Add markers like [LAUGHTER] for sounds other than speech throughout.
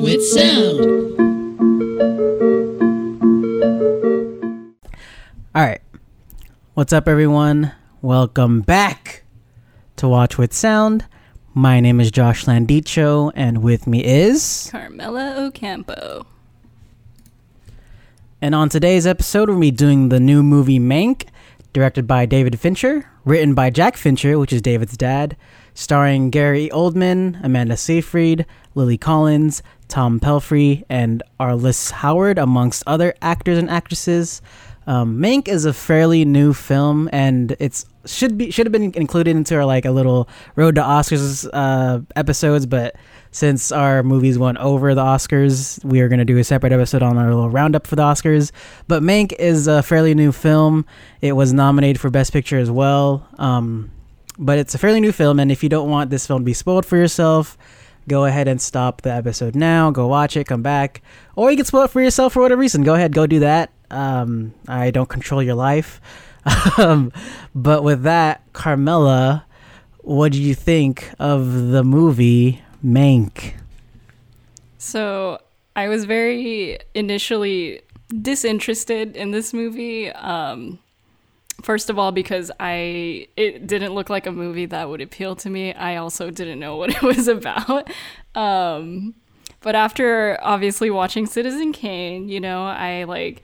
with sound. All right. What's up, everyone? Welcome back to Watch with Sound. My name is Josh Landicho, and with me is. Carmela Ocampo. And on today's episode, we'll be doing the new movie Mank, directed by David Fincher, written by Jack Fincher, which is David's dad, starring Gary Oldman, Amanda Seyfried, Lily Collins, Tom Pelphrey, and Arliss Howard, amongst other actors and actresses. Um, Mank is a fairly new film, and it's should be should have been included into our like a little Road to Oscars uh, episodes, but since our movies went over the Oscars, we are going to do a separate episode on our little roundup for the Oscars. But Mank is a fairly new film. It was nominated for Best Picture as well. Um, but it's a fairly new film, and if you don't want this film to be spoiled for yourself, go ahead and stop the episode now. Go watch it, come back, or you can spoil it for yourself for whatever reason. Go ahead, go do that. Um, I don't control your life. [LAUGHS] um, but with that, Carmela, what do you think of the movie Mank? So I was very initially disinterested in this movie. Um, first of all, because I it didn't look like a movie that would appeal to me. I also didn't know [LAUGHS] what it was about. Um, but after obviously watching Citizen Kane, you know, I like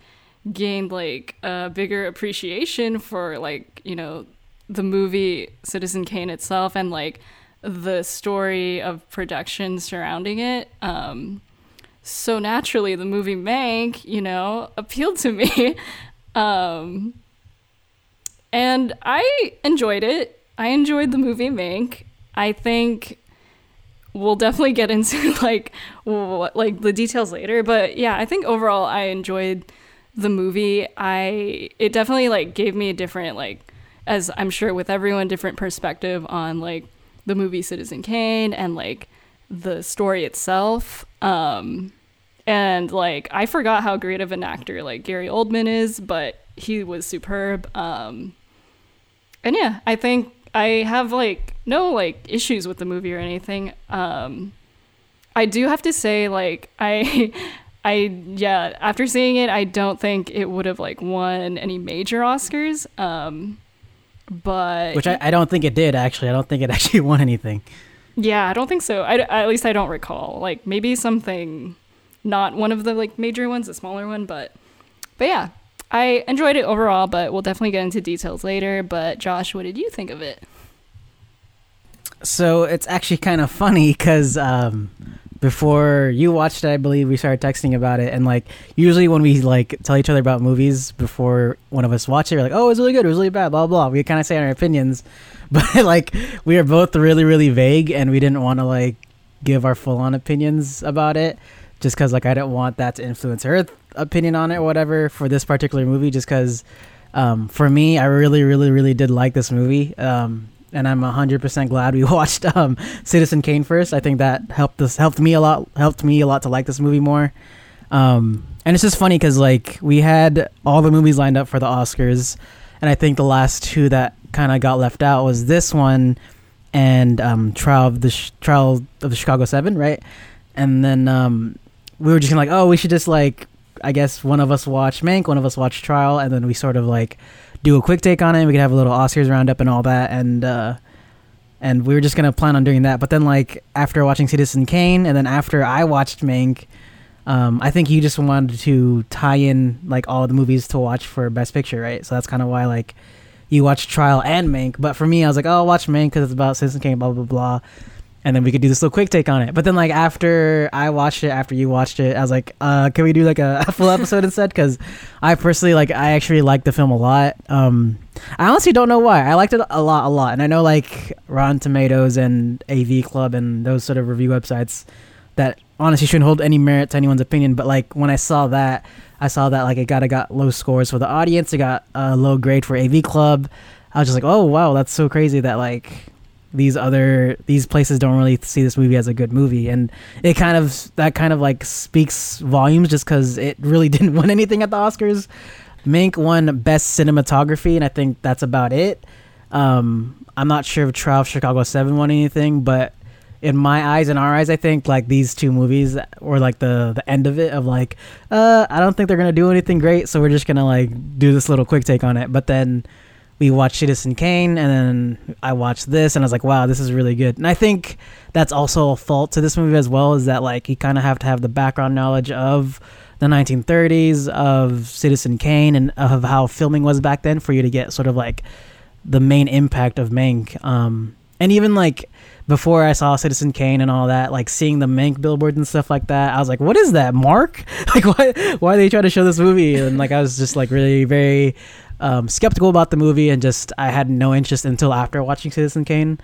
gained like a bigger appreciation for like you know the movie Citizen Kane itself and like the story of production surrounding it. Um, so naturally, the movie Mank, you know, appealed to me. [LAUGHS] um, and I enjoyed it. I enjoyed the movie Mank. I think we'll definitely get into [LAUGHS] like what, like the details later, but yeah, I think overall I enjoyed the movie. I it definitely like gave me a different like as I'm sure with everyone different perspective on like the movie Citizen Kane and like the story itself. Um and like I forgot how great of an actor like Gary Oldman is, but he was superb. Um and yeah, I think I have like no like issues with the movie or anything. Um I do have to say like [LAUGHS] I I yeah, after seeing it, I don't think it would have like won any major Oscars. Um but Which I, I don't think it did actually. I don't think it [LAUGHS] actually won anything. yeah, I don't think so. I, at least I don't recall. Like maybe something not one of the like major ones, a smaller one, but but yeah, I enjoyed it overall, but we'll definitely get into details later. But Josh, what did you think of it? So it's actually kind of funny because um, before you watched it, I believe we started texting about it, and like usually when we like tell each other about movies before one of us watch it, we're like, "Oh, it was really good, it was really bad," blah blah. We kind of say our opinions, [LAUGHS] but like we are both really really vague, and we didn't want to like give our full on opinions about it, just because like I didn't want that to influence her opinion on it or whatever for this particular movie, just because. Um, for me, I really, really, really did like this movie. Um, and I'm hundred percent glad we [LAUGHS] watched um, Citizen Kane first. I think that helped us helped me a lot helped me a lot to like this movie more. Um, and it's just funny because like we had all the movies lined up for the Oscars, and I think the last two that kind of got left out was this one and um, Trial of the Sh- Trial of the Chicago Seven, right? And then um, we were just like, oh, we should just like I guess one of us watch Mank, one of us watch Trial, and then we sort of like do a quick take on it. We could have a little Oscars roundup and all that, and uh, and we were just gonna plan on doing that. But then like after watching Citizen Kane, and then after I watched Mank, um, I think you just wanted to tie in like all the movies to watch for Best Picture, right? So that's kind of why like you watched Trial and Mank. But for me, I was like, oh, I'll watch Mank because it's about Citizen Kane, blah blah blah. And then we could do this little quick take on it. But then, like after I watched it, after you watched it, I was like, uh, "Can we do like a, a full episode instead?" Because I personally like, I actually liked the film a lot. Um, I honestly don't know why. I liked it a lot, a lot. And I know like Rotten Tomatoes and AV Club and those sort of review websites that honestly shouldn't hold any merit to anyone's opinion. But like when I saw that, I saw that like it got it got low scores for the audience. It got a low grade for AV Club. I was just like, oh wow, that's so crazy that like these other these places don't really see this movie as a good movie. And it kind of that kind of like speaks volumes just because it really [LAUGHS] didn't win anything at the oscars. Mank won best cinematography and i think that's about it. Um i'm not sure if trial of chicago 7 won anything but in my eyes in our eyes i think like these two movies were like the the end of it of like uh i don't think they're gonna do anything great so we're just gonna like do this little quick take on it. But then we watched citizen kane and then i watched this and i was like wow this is really good. And i think that's also a fault to this movie as well is that like you kind of have to have the background knowledge of the 1930s of citizen kane and of how filming was back then for you to get sort of like the main impact of mank. Um and even like before I saw Citizen Kane and all that, like seeing the Mank billboards and stuff like that, I was like, "What is that, Mark? [LAUGHS] Like, why why are they trying to show this movie?" And like, I was just like really very um, skeptical about the movie, and just I had no interest until after watching Citizen Kane,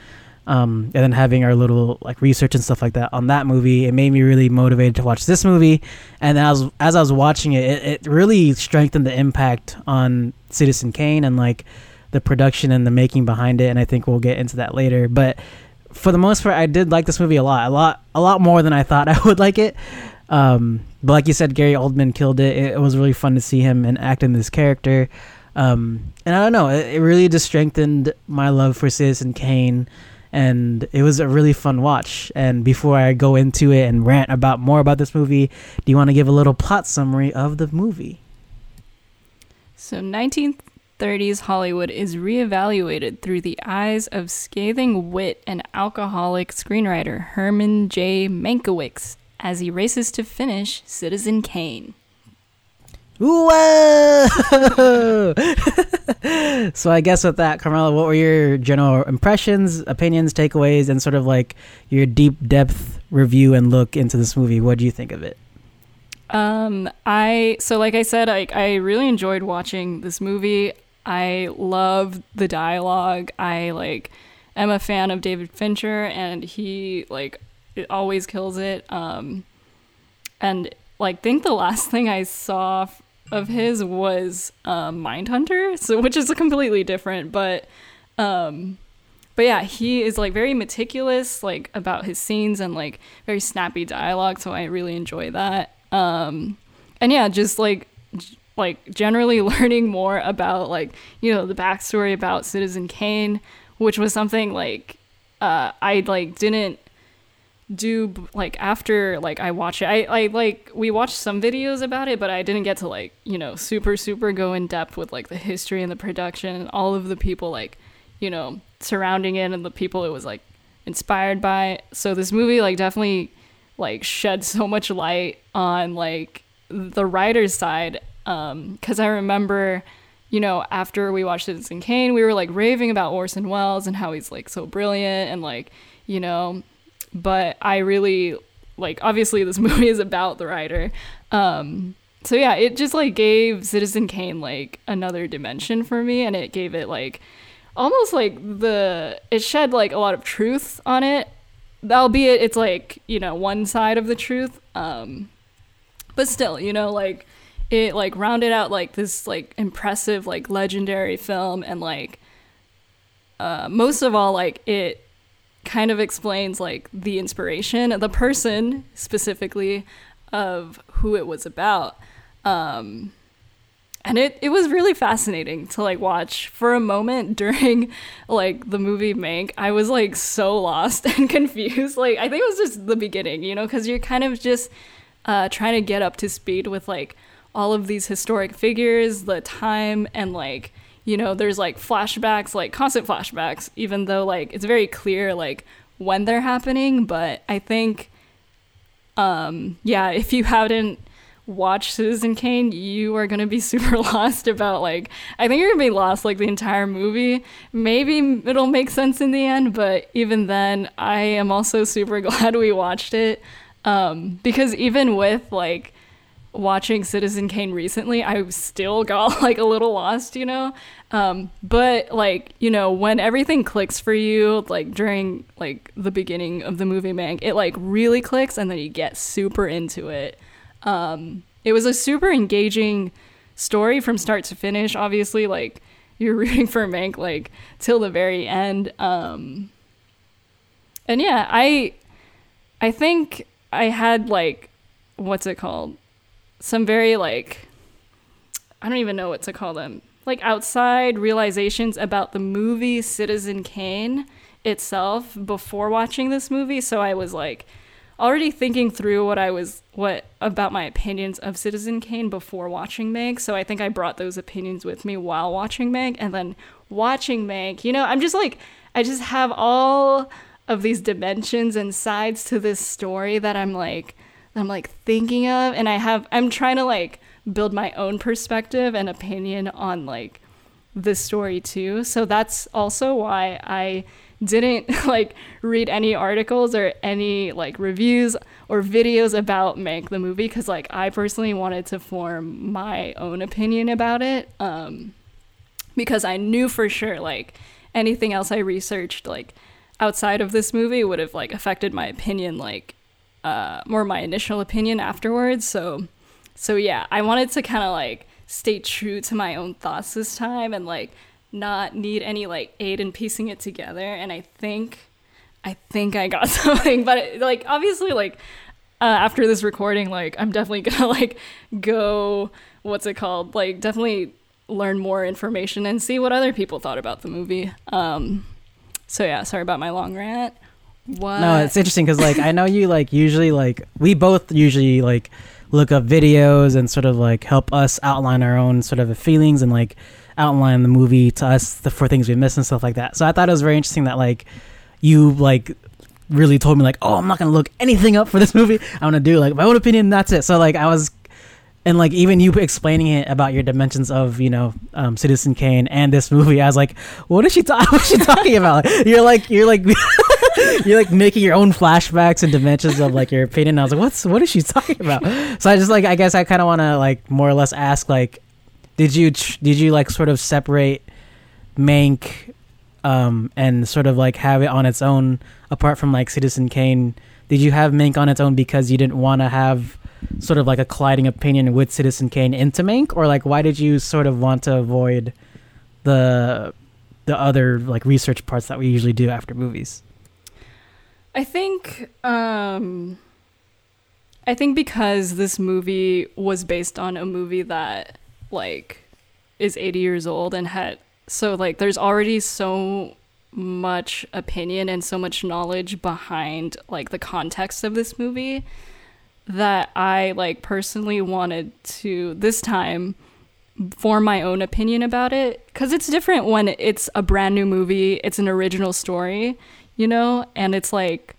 um, and then having our little like research and stuff like that on that movie. It made me really motivated to watch this movie, and as as I was watching it, it, it really strengthened the impact on Citizen Kane and like the production and the making behind it. And I think we'll get into that later, but for the most part, I did like this movie a lot, a lot, a lot more than I thought [LAUGHS] I would like it. Um, but like you said, Gary Oldman killed it. it. Was really fun to see him and act in this character. Um, and I don't know, it, it really just strengthened my love for Citizen Kane, and it was a really fun watch. And before I go into it and rant about more about this movie, do you want to give a little plot summary of the movie? So, 19th 30s Hollywood is reevaluated through the eyes of scathing wit and alcoholic screenwriter Herman J. Mankiewicz as he races to finish Citizen Kane. Whoa! [LAUGHS] so I guess with that, Carmela, what were your general impressions, opinions, takeaways, and sort of like your deep depth review and look into this movie? What do you think of it? Um, I so like I said, I I really enjoyed watching this movie. I love the dialogue. I like am a fan of David Fincher and he like always kills it. Um and like think the last [LAUGHS] thing I saw of his was um Mindhunter, so which is completely different, but um but yeah, he is like very meticulous like about his scenes and like very snappy dialogue, so I really enjoy that. Um and yeah, just like like generally [LAUGHS] learning more about like you know the backstory about Citizen Kane, which was something like uh, I like didn't do like after like I watch it. I, I like we watched some videos about it, but I didn't get to like you know super super go in depth with like the history and the production and all of the people like you know surrounding it and the people it was like inspired by. So this movie like definitely like shed so much light on like the writer's side because um, I remember, you know, after we watched Citizen Kane, we were like raving about Orson Welles and how he's like so brilliant and like, you know, but I really like obviously this [LAUGHS] movie is about the writer. Um, so yeah, it just like gave Citizen Kane like another dimension for me, and it gave it like almost like the it shed like a lot of truth on it albeit it's like you know one side of the truth um but still you know like it like rounded out like this like impressive like legendary film and like uh, most of all like it kind of explains like the inspiration the person specifically of who it was about. Um, and it, it was really fascinating to like watch. For a moment [LAUGHS] during like the movie mank i was like so lost [LAUGHS] and confused. Like i think it was just the beginning you know because you're kind of just uh, trying to get up to speed with like all of these historic figures, the time, and like, you know, there's like flashbacks, like constant flashbacks, even though like it's very clear like when they're happening. But I think, um, yeah, if you haven't watched Citizen Kane, you are gonna be [LAUGHS] super lost about like I think you're gonna be lost like the entire movie. Maybe it'll make sense in the end, but even then, I am also super [LAUGHS] glad we watched it. Um, because even with like watching Citizen Kane recently, I still got [LAUGHS] like a little lost, you know. Um, but like you know, when everything clicks for you, like during like the beginning of the movie, man, it like really clicks, and then you get super into it. Um, it was a super engaging story from start to finish. Obviously, like [LAUGHS] you're rooting for Mank like till the very end. Um, and yeah, I I think I had like what's it called some very like I don't even know what to call them. Like outside realizations about the movie Citizen Kane itself before watching this movie, so I was like already thinking through what I was what about my opinions of Citizen Kane before watching Meg. So I think I brought those opinions with me while watching Meg and then watching Meg. You know, I'm just like I just have all of these dimensions and sides to this story that I'm like I'm like thinking of and I have I'm trying to like build my own perspective and opinion on like this story too. So that's also why I didn't [LAUGHS] like read any articles or any like reviews or videos about Mank the movie because like I personally wanted to form my own opinion about it um, because I knew for sure like anything else I researched like outside of this movie would have like affected my opinion like uh, more my initial opinion afterwards. So so yeah I wanted to kind of like stay true to my own thoughts this time and like not need any like aid in piecing it together. And i think i think i got [LAUGHS] something but it, like obviously like uh, after this recording like i'm definitely [LAUGHS] gonna like go what's it called? Like definitely learn more information and see what other people thought about the movie. Um so yeah sorry about my long rant what No, it's interesting because like I know you like usually like we both usually like look up videos and sort of like help us outline our own sort of feelings and like outline the movie to us the, for things we miss and stuff like that. So I thought it was very interesting that like you like really told me like, oh, I'm not gonna look anything up for this [LAUGHS] movie. I'm gonna do like my own opinion. That's it. So like I was, and like even you explaining it about your dimensions of you know um, Citizen Kane and this movie, I was like, what is she ta- [LAUGHS] What is she talking about? You're like you're like. [LAUGHS] [LAUGHS] you're like making your own flashbacks and dimensions of like your opinion. I was like, what's what is she [LAUGHS] talking about? So I just like I guess I kind of want to like more or less ask like, did you tr- did you like sort of separate Mank um and sort of like have it on its own apart from like Citizen Kane? Did you have Mank on its own because you didn't want to have sort of like a colliding opinion with Citizen Kane into Mank, or like why did you sort of want to avoid the the other like research parts that we usually do after movies? I think um I think because this movie was based on a movie that like is 80 years old and had so like there's already so much opinion and so much knowledge behind like the context of this movie that I like personally wanted to this time form my own opinion about it. Cuz it's different when it's a brand new movie, it's an original story you know? And it's like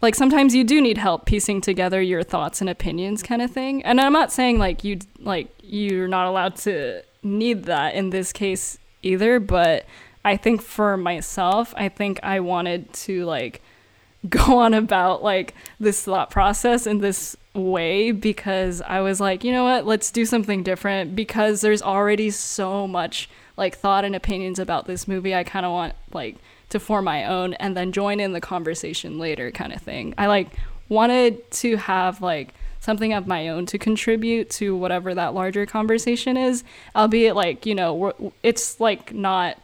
like sometimes you do need help piecing together your thoughts and opinions kind of thing. And i'm not saying like you like you're not allowed to need that in this case either but i think for myself i think i wanted to like [LAUGHS] go on about like this thought process in this way because i was like you know what? Let's do something different because there's already so much like thought and opinions about this movie. I kind of want like to form my own and then join in the conversation later kind of thing. I like wanted to have like something of my own to contribute to whatever that larger conversation is, albeit like, you know, it's like not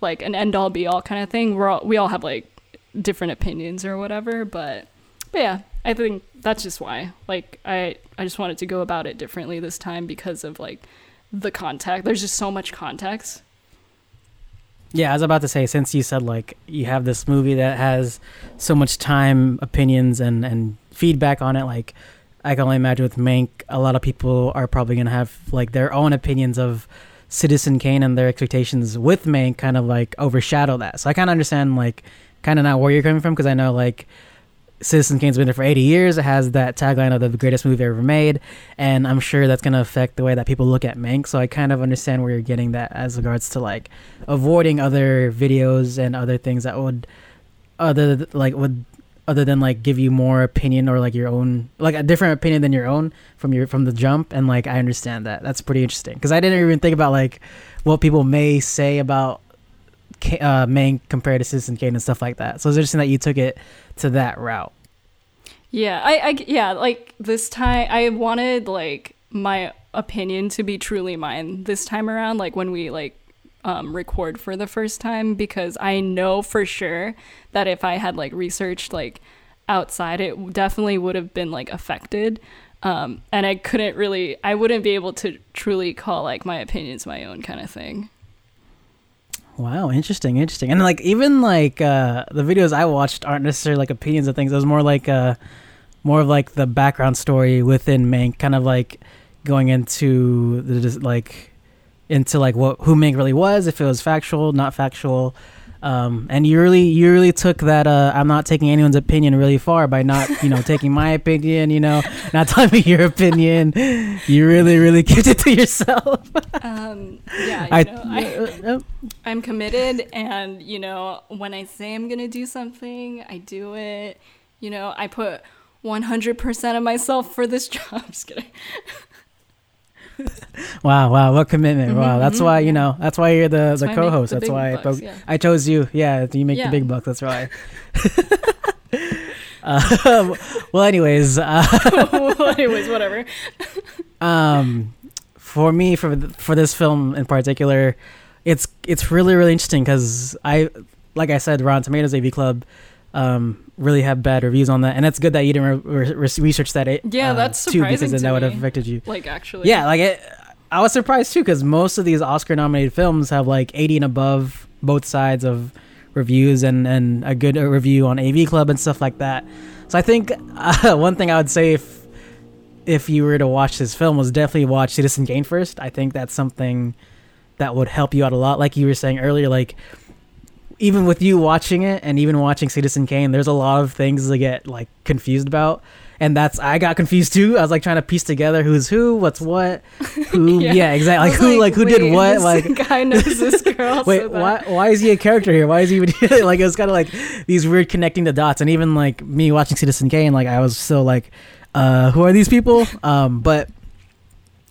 like an end all be all kind of thing. We're all, we all have like different opinions or whatever, but but yeah, I think that's just why. Like I I just wanted to go about it differently this time because of like the context. There's just so much context yeah, I was about to say since you said like you have this movie that has so much time, opinions, and and feedback on it, like I can only imagine with Mank, a lot of people are probably gonna have like their own opinions of Citizen Kane and their expectations with Mank kind of like overshadow that. So I kind of understand like kind of not where you're coming from because I know like Citizen Kane's been there for 80 years. It has that tagline of the greatest movie ever made, and I'm sure that's going to affect the way that people look at Mank. So I kind of understand where you're getting that as regards to like avoiding other videos and other things that would other like would other than like give you more opinion or like your own like a different opinion than your own from your from the jump and like I understand that. That's pretty interesting because I didn't even think about like what people may say about uh, compared to Citizen Kane and stuff like that. So it's interesting that you took it to that route. Yeah, I, I yeah, like this time I wanted like my opinion to be truly mine this time around. Like when we like um, record for the first time, because I know for sure that if I had like researched like outside, it definitely would have been like affected. Um, and I couldn't really, I wouldn't be able to truly call like my opinions my own kind of thing. Wow, interesting, interesting. And like even like uh the videos I watched aren't necessarily like opinions of things. It was more like uh more of like the background story within Mank, kind of like going into the like into like what who Mank really was, if it was factual, not factual. Um, and you really you really took that uh, I'm not taking anyone's opinion really far by not you know taking my opinion you know not telling me your opinion you really really [LAUGHS] kept it to yourself Um, yeah, you I, know, I, uh, I'm committed, and you know, when I say I'm gonna do something, I do it. You know, I put 100% of myself for this [LAUGHS] job. Just kidding. [LAUGHS] wow wow what commitment wow that's mhm, why you yeah. know that's why you're the That's the co-host the that's why I, bucks, po- yeah. I chose you yeah you make Yeah. the big bucks that's why uh, [LAUGHS] [LAUGHS] well anyways uh, well, anyways, whatever. um for me for th- for this film in particular it's it's really really interesting because i like i said rotten tomatoes av club um really have bad reviews on that and it's good that you didn't re- re- research that it, Yeah, uh, that's too because then that would have affected you. Like, actually. yeah like it i was surprised too because most of these oscar nominated films have like 80 and above both sides of reviews and and a good uh, review on av club and stuff like that. So i think uh, [LAUGHS] one thing i would say if if you were to watch this film was definitely watch citizen kane first. I think that's something that would help you out a lot. Like you were saying earlier like even with you watching it and even watching citizen kane there's a lot of things to get like confused about and that's i got confused too i was like trying to piece together who's who what's what [LAUGHS] who yeah, Yeah. exactly like who like who wait, did what this like guy knows this [LAUGHS] girl. Wait, so why? Why is he a character here? Why is he even [LAUGHS] like? It was kind of like these weird connecting the dots, and even like me watching Citizen Kane, like I was still like, uh, who are these people? Um, but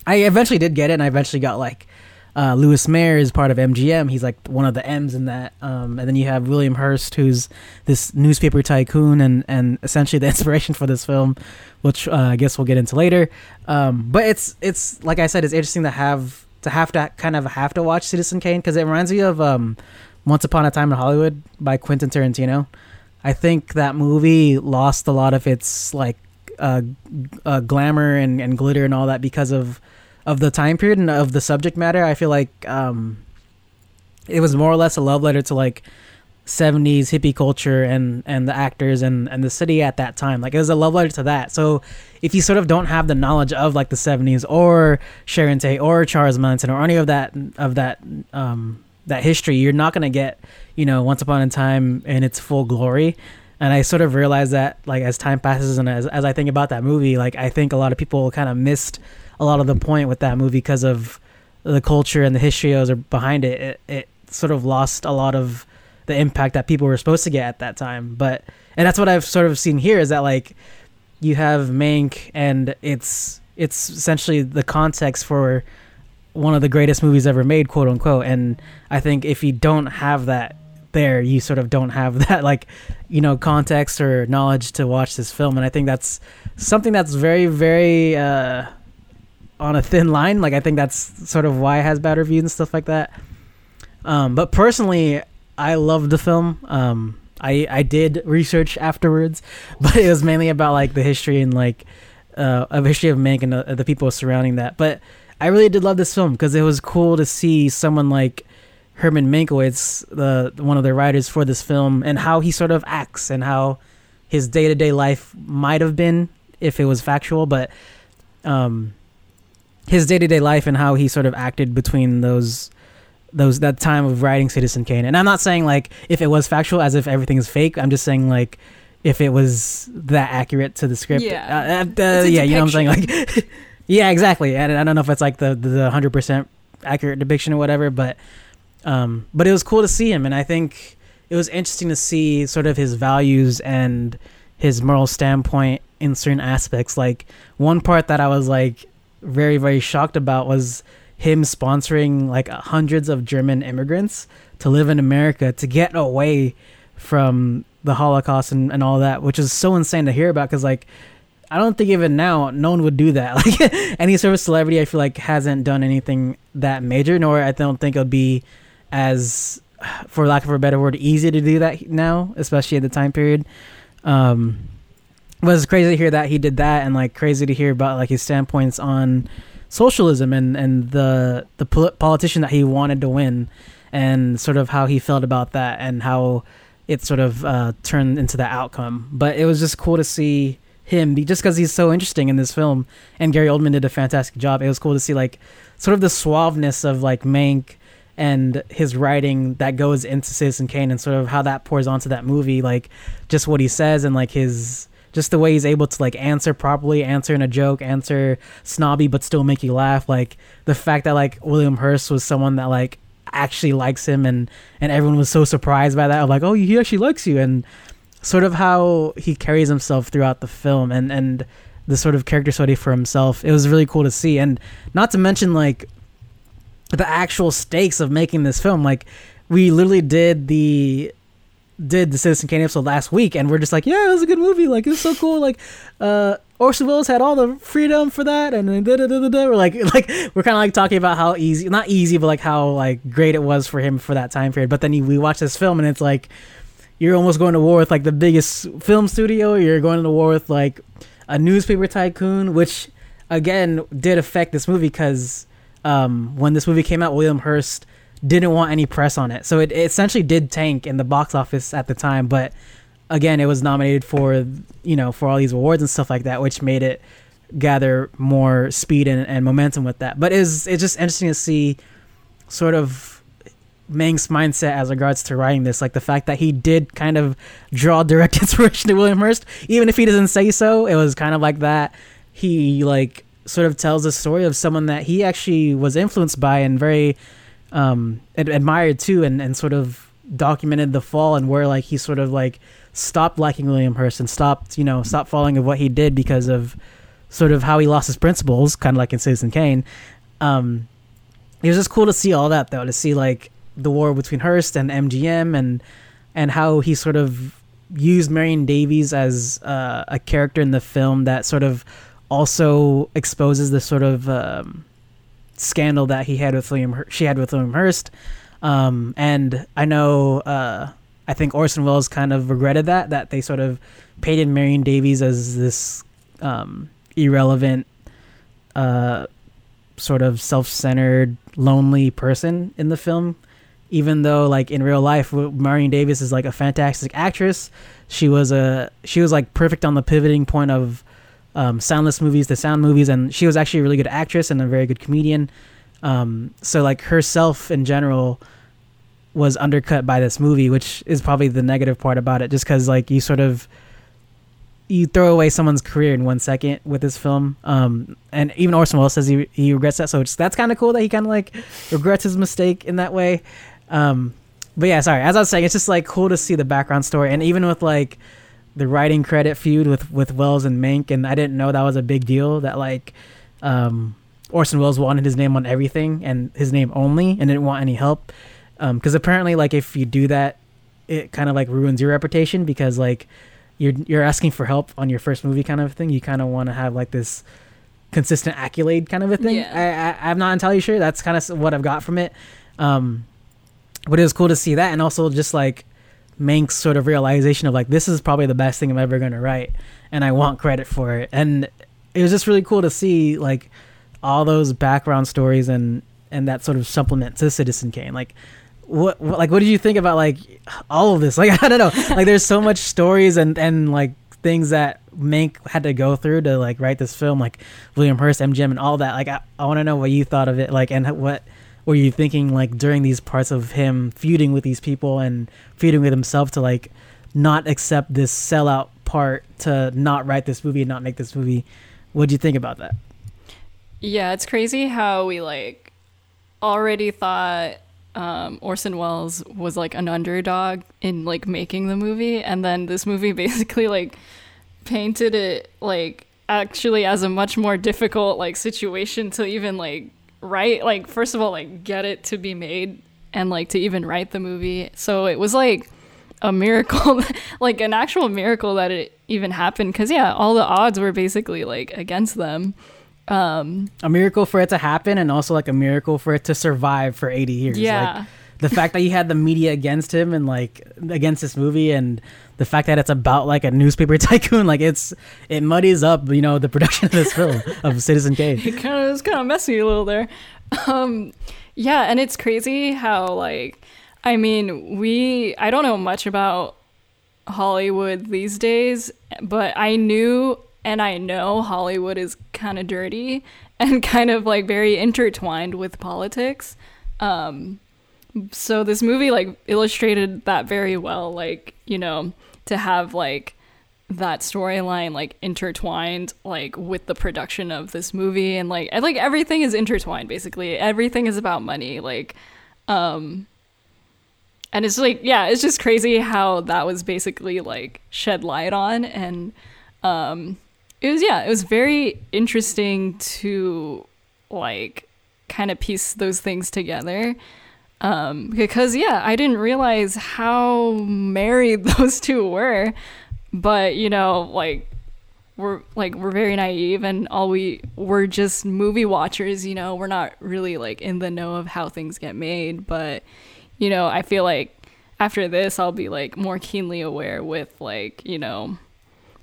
I eventually did get it, and I eventually got like uh, Louis Mayer is part of MGM. He's like one of the M's in that. Um, and then you have William Hearst, who's this newspaper tycoon, and and essentially the [LAUGHS] inspiration for this film, which uh, I guess we'll get into later. Um, but it's it's like I said, it's interesting to have to have to kind of have to watch Citizen Kane because it reminds me of um, Once Upon a Time in Hollywood by Quentin Tarantino. I think that movie lost a lot of its like uh, uh, glamour and, and glitter and all that because of of the time period and of the subject matter. I feel like um, it was more or less a love letter to like 70s hippie culture and and the actors and and the city at that time like it was a love letter to that so if you sort of don't have the knowledge of like the 70s or Sharon Tate or Charles Manson or any of that of that um that history you're not going to get you know once upon a time in its full glory and I sort of realized that like as time passes and as, as I think about that movie like I think a lot of people kind of missed a lot of the point with that movie because of the culture and the history that was behind it. it it sort of lost a lot of the impact that people were supposed to get at that time but and that's what I've sort of seen here is that like you have Mank and it's it's essentially the context for one of the greatest movies ever made quote unquote and I think if you don't have that there you sort of don't have [LAUGHS] that like you know context or knowledge to watch this film and I think that's something that's very very uh on a thin line like I think that's sort of why it has bad reviews and stuff like that. Um but personally I loved the film. Um I I did research afterwards [LAUGHS] but it was mainly about like the history and like uh of history of Mank and the, the people surrounding that. But I really did love this film because it was cool to see someone like Herman Mankiewicz, the one of the writers for this film, and how he sort of acts and how his day to day life might have been if it was factual, but um, his day to day life and how he sort of acted between those those that time of writing Citizen Kane. And I'm not saying like if it was factual as if everything is fake. I'm just saying like if it was that accurate to the script. Yeah. Uh, uh, a yeah, you know what I'm saying? Like, [LAUGHS] yeah, exactly. And I don't know if it's like the the hundred percent accurate depiction or whatever, but um, but it was cool to see him, and I think it was interesting to see sort of his values and his moral standpoint in certain aspects. Like one part that I was like very very shocked about was him sponsoring like hundreds of German immigrants to live in America to get away from the Holocaust and, and all that, which is so insane to hear about because like I don't think even now no one would do that. [LAUGHS] Like any sort of celebrity, I feel like hasn't done anything that major, nor I don't think it'll be as, for lack of a better word, easy to do that now, especially at the time period. Um, it's crazy to hear that he did that, and like crazy to hear about like his standpoints on socialism and and the the pol- politician that he wanted to win. and sort of how he felt about that and how it sort of uh, turned into the outcome. But it was just cool to see him just because he's so interesting in this film, and Gary Oldman did a fantastic job. It was cool to see like sort of the suaveness of like Mank and his writing that goes into Citizen Kane and sort of how that pours onto that movie, like just what he says and like his just the way he's able to like answer properly, answer in a joke, answer snobby but still make you laugh. Like the fact that like William Hearst was someone that like actually likes him and and everyone was so surprised by that. Like, oh, he actually likes you, and sort of how he carries himself throughout the film and and the sort of character study for himself. It was really cool to see, and not to mention like the actual stakes of making this film. Like we literally did the did the Citizen Kane episode last week, and we're just like, yeah, it was a good movie. Like it was so cool. Like uh, Orson Welles had all the freedom for that, and da da da da. da. We're like, [LAUGHS] like we're kind of like talking about how easy, not easy, but like how like great it was for him for that time period. But then you, we watch this film, and it's like you're almost going to war with like the biggest film studio. You're going to war with like a newspaper tycoon, which again did affect this movie because um, when this movie came out, William Hearst didn't want any press on it. So it, it, essentially did tank in the box office at the time, but again, it was nominated for you know for all these awards and stuff like that, which made it gather more speed and, and momentum with that. But it's it's just interesting to see sort of Mank's mindset as regards to writing this, like the fact that he did kind of draw direct [LAUGHS] inspiration to William Hearst, even if he doesn't say so. It was kind of like that. He like sort of tells a story of someone that he actually was influenced by and very um, ad- admired too, and, and sort of documented the fall and where like he sort of like stopped liking William Hearst and stopped you know stopped following of what he did because of sort of how he lost his principles, kind of like in Citizen Kane. Um, it was just cool to see all that though, to see like the war between Hearst and MGM and and how he sort of used Marion Davies as uh, a character in the film that sort of also exposes the sort of um, scandal that he had with William she had with William Hearst. Um, and I know uh, I think Orson Welles kind of regretted that that they sort of painted Marion Davies as this um, irrelevant, uh, sort of self-centered, lonely person in the film. Even though, like in real life, Marion Davies is like a fantastic actress. She was a she was like perfect on the pivoting point of um, soundless movies to sound movies, and she was actually a really good actress and a very good comedian. Um, so like herself in general was undercut by this movie, which is probably the negative part about it, just because like you sort of you throw away someone's career in one second with this film. Um, and even Orson Welles says he he regrets that, so that's kind of cool that he kind of like regrets his mistake in that way. Um, but yeah, sorry. As I was saying, it's just like cool to see the background story, and even with like the writing credit feud with with Welles and Mank, and I didn't know that was a big deal. That like um, Orson Welles wanted his name on everything and his name only, and didn't want any help. Because um, apparently, like if you do that, it kind of like ruins your reputation because like you're you're asking for help on your first movie kind of thing. You kind of want to have like this consistent accolade kind of a thing. Yeah. I, I am not entirely sure. That's kind of what I've got from it. Um, but it was cool to see that, and also just like Mank's sort of realization of like this is probably the best thing I'm ever gonna write, and I want credit for it. And it was just really cool to see like all those background stories and and that sort of supplement to Citizen Kane. Like what, what like what did you think about like all of this? [LAUGHS] Like I don't know. Like there's so much stories and and like things that Mank had to go through to like write this film, like William Hearst, MGM, and all that. Like I, I want to know what you thought of it, like and what were you thinking like during these parts of him feuding with these people and feuding with himself to like not accept this sellout part to not write this movie and not make this movie? What do you think about that? Yeah it's crazy how we like already thought um, Orson Welles was like an underdog in like making the movie, and then this movie [LAUGHS] basically like painted it like actually as a much more difficult like situation to even like write like first of all like get it to be made and like to even write the movie. So it was like a miracle [LAUGHS] like an actual miracle that it even happened. Because yeah all the odds were basically like against them. Um a miracle for it to happen and also like a miracle for it to survive for 80 years. Yeah. like the fact that you had the media against him and like against this movie and the fact that it's about like a newspaper [LAUGHS] tycoon like it's it muddies up you know the production of this film of [LAUGHS] Citizen Kane. It kind of was kind of messy a little there. Um, yeah, and it's crazy how like I mean we I don't know much about Hollywood these days, but I knew and I know Hollywood is kind of dirty and [LAUGHS] kind of like very intertwined with politics. Um, so this movie like illustrated that very well like you know to have like that storyline like intertwined like with the production of this movie. And like like everything is intertwined basically. Everything is about money like um and it's like yeah it's just crazy how that was basically like shed light on. And um it was yeah it was very interesting to like kind of piece those things together um because yeah i didn't realize how married [LAUGHS] those two were. But you know like we're like we're very naive and all we we're just movie watchers you know? We're not really like in the know of how things get made. But you know i feel like after this i'll be like more keenly aware with like you know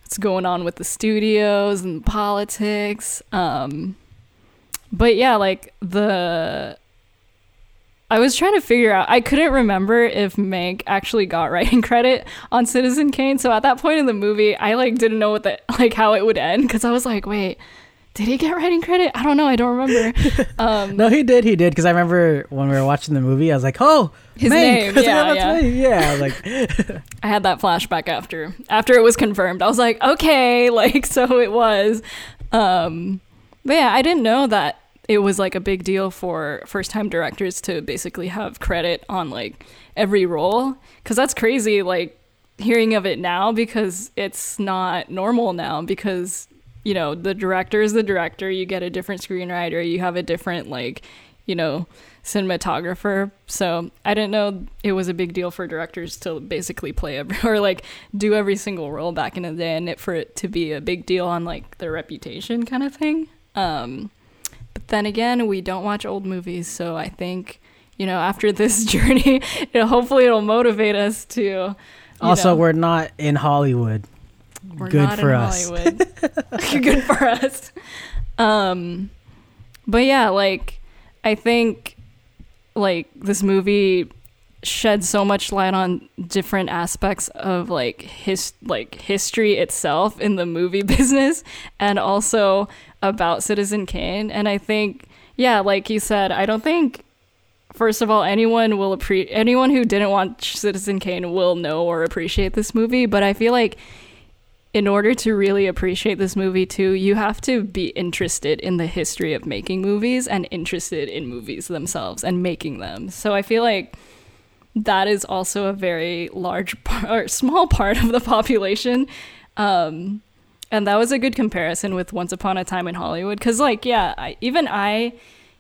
what's going on with the studios and politics. Um but yeah like the I was trying to figure out. I couldn't remember if Mank actually got [LAUGHS] writing credit on Citizen Kane. So at that point in the movie, I like didn't know what the [LAUGHS] like how it would end because I was like, wait, did he get writing credit? I don't know. I don't remember. [LAUGHS] Um, no, he did. He did because I remember when we were watching the movie, I was like, oh, his Mank. name. Yeah, "Oh, yeah. Yeah. I like, I had that flashback after after it was confirmed. I was like, okay, like so it was. Um, but yeah, I didn't know that it was like a big deal for first time directors to basically have credit on like every role because that's crazy. Like hearing of it now because it's not normal now because you know the director is the director. You get a different screenwriter. You have a different like you know cinematographer. So I didn't know it was a big deal for directors to basically play every [LAUGHS] or like do every single role back in the day, and it for it to be a big deal on like their reputation kind of thing. Um, but then again, we don't watch old movies, so I think you know after this [LAUGHS] journey, it, hopefully it'll motivate us to. also, know, we're not in Hollywood. we're good not for in us. Hollywood. [LAUGHS] good for us. Um, but yeah, like I think like this movie shed so much light on different aspects of like his like history itself in the movie [LAUGHS] business and also about Citizen Kane and I think yeah like you said I don't think first of all anyone will appreciate anyone who didn't watch Citizen Kane will know or appreciate this movie but I feel like in order to really appreciate this movie too, you have to be interested in the history of making movies and interested in movies themselves and making them. So I feel like that is also a very large [LAUGHS] part, or small part of the population. Um, and that was a good comparison with Once Upon a Time in Hollywood. Because, like, yeah, I, even I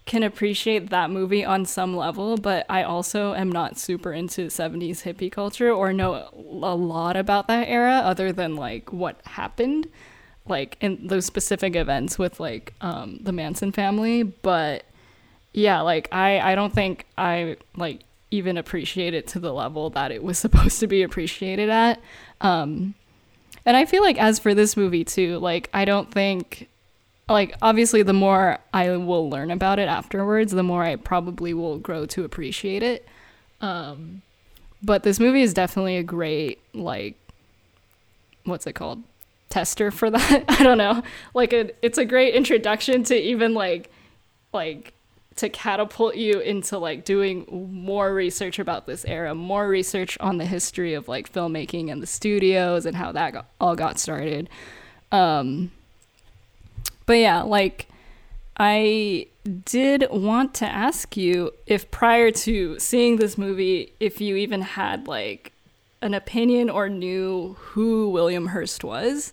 can appreciate that movie on some level, but I also am not super into 70s hippie culture or know a lot about that era other than like what happened like in those specific events with like um the Manson family, but yeah, like I I don't think I like even appreciate it to the level that it was [LAUGHS] supposed to be appreciated at. Um and I feel like as for this movie too, like I don't think like obviously the more I will learn about it afterwards, the more I probably will grow to appreciate it. Um but this movie is definitely a great like what's it called? tester for that. [LAUGHS] I don't know. Like a, it's a great introduction to even like like to catapult you into like doing more research about this era, more research on the history of like filmmaking and the studios and how that got, all got started. Um but yeah, like I did want to ask you if prior to seeing this movie if you even had like an opinion or knew who William Hearst was.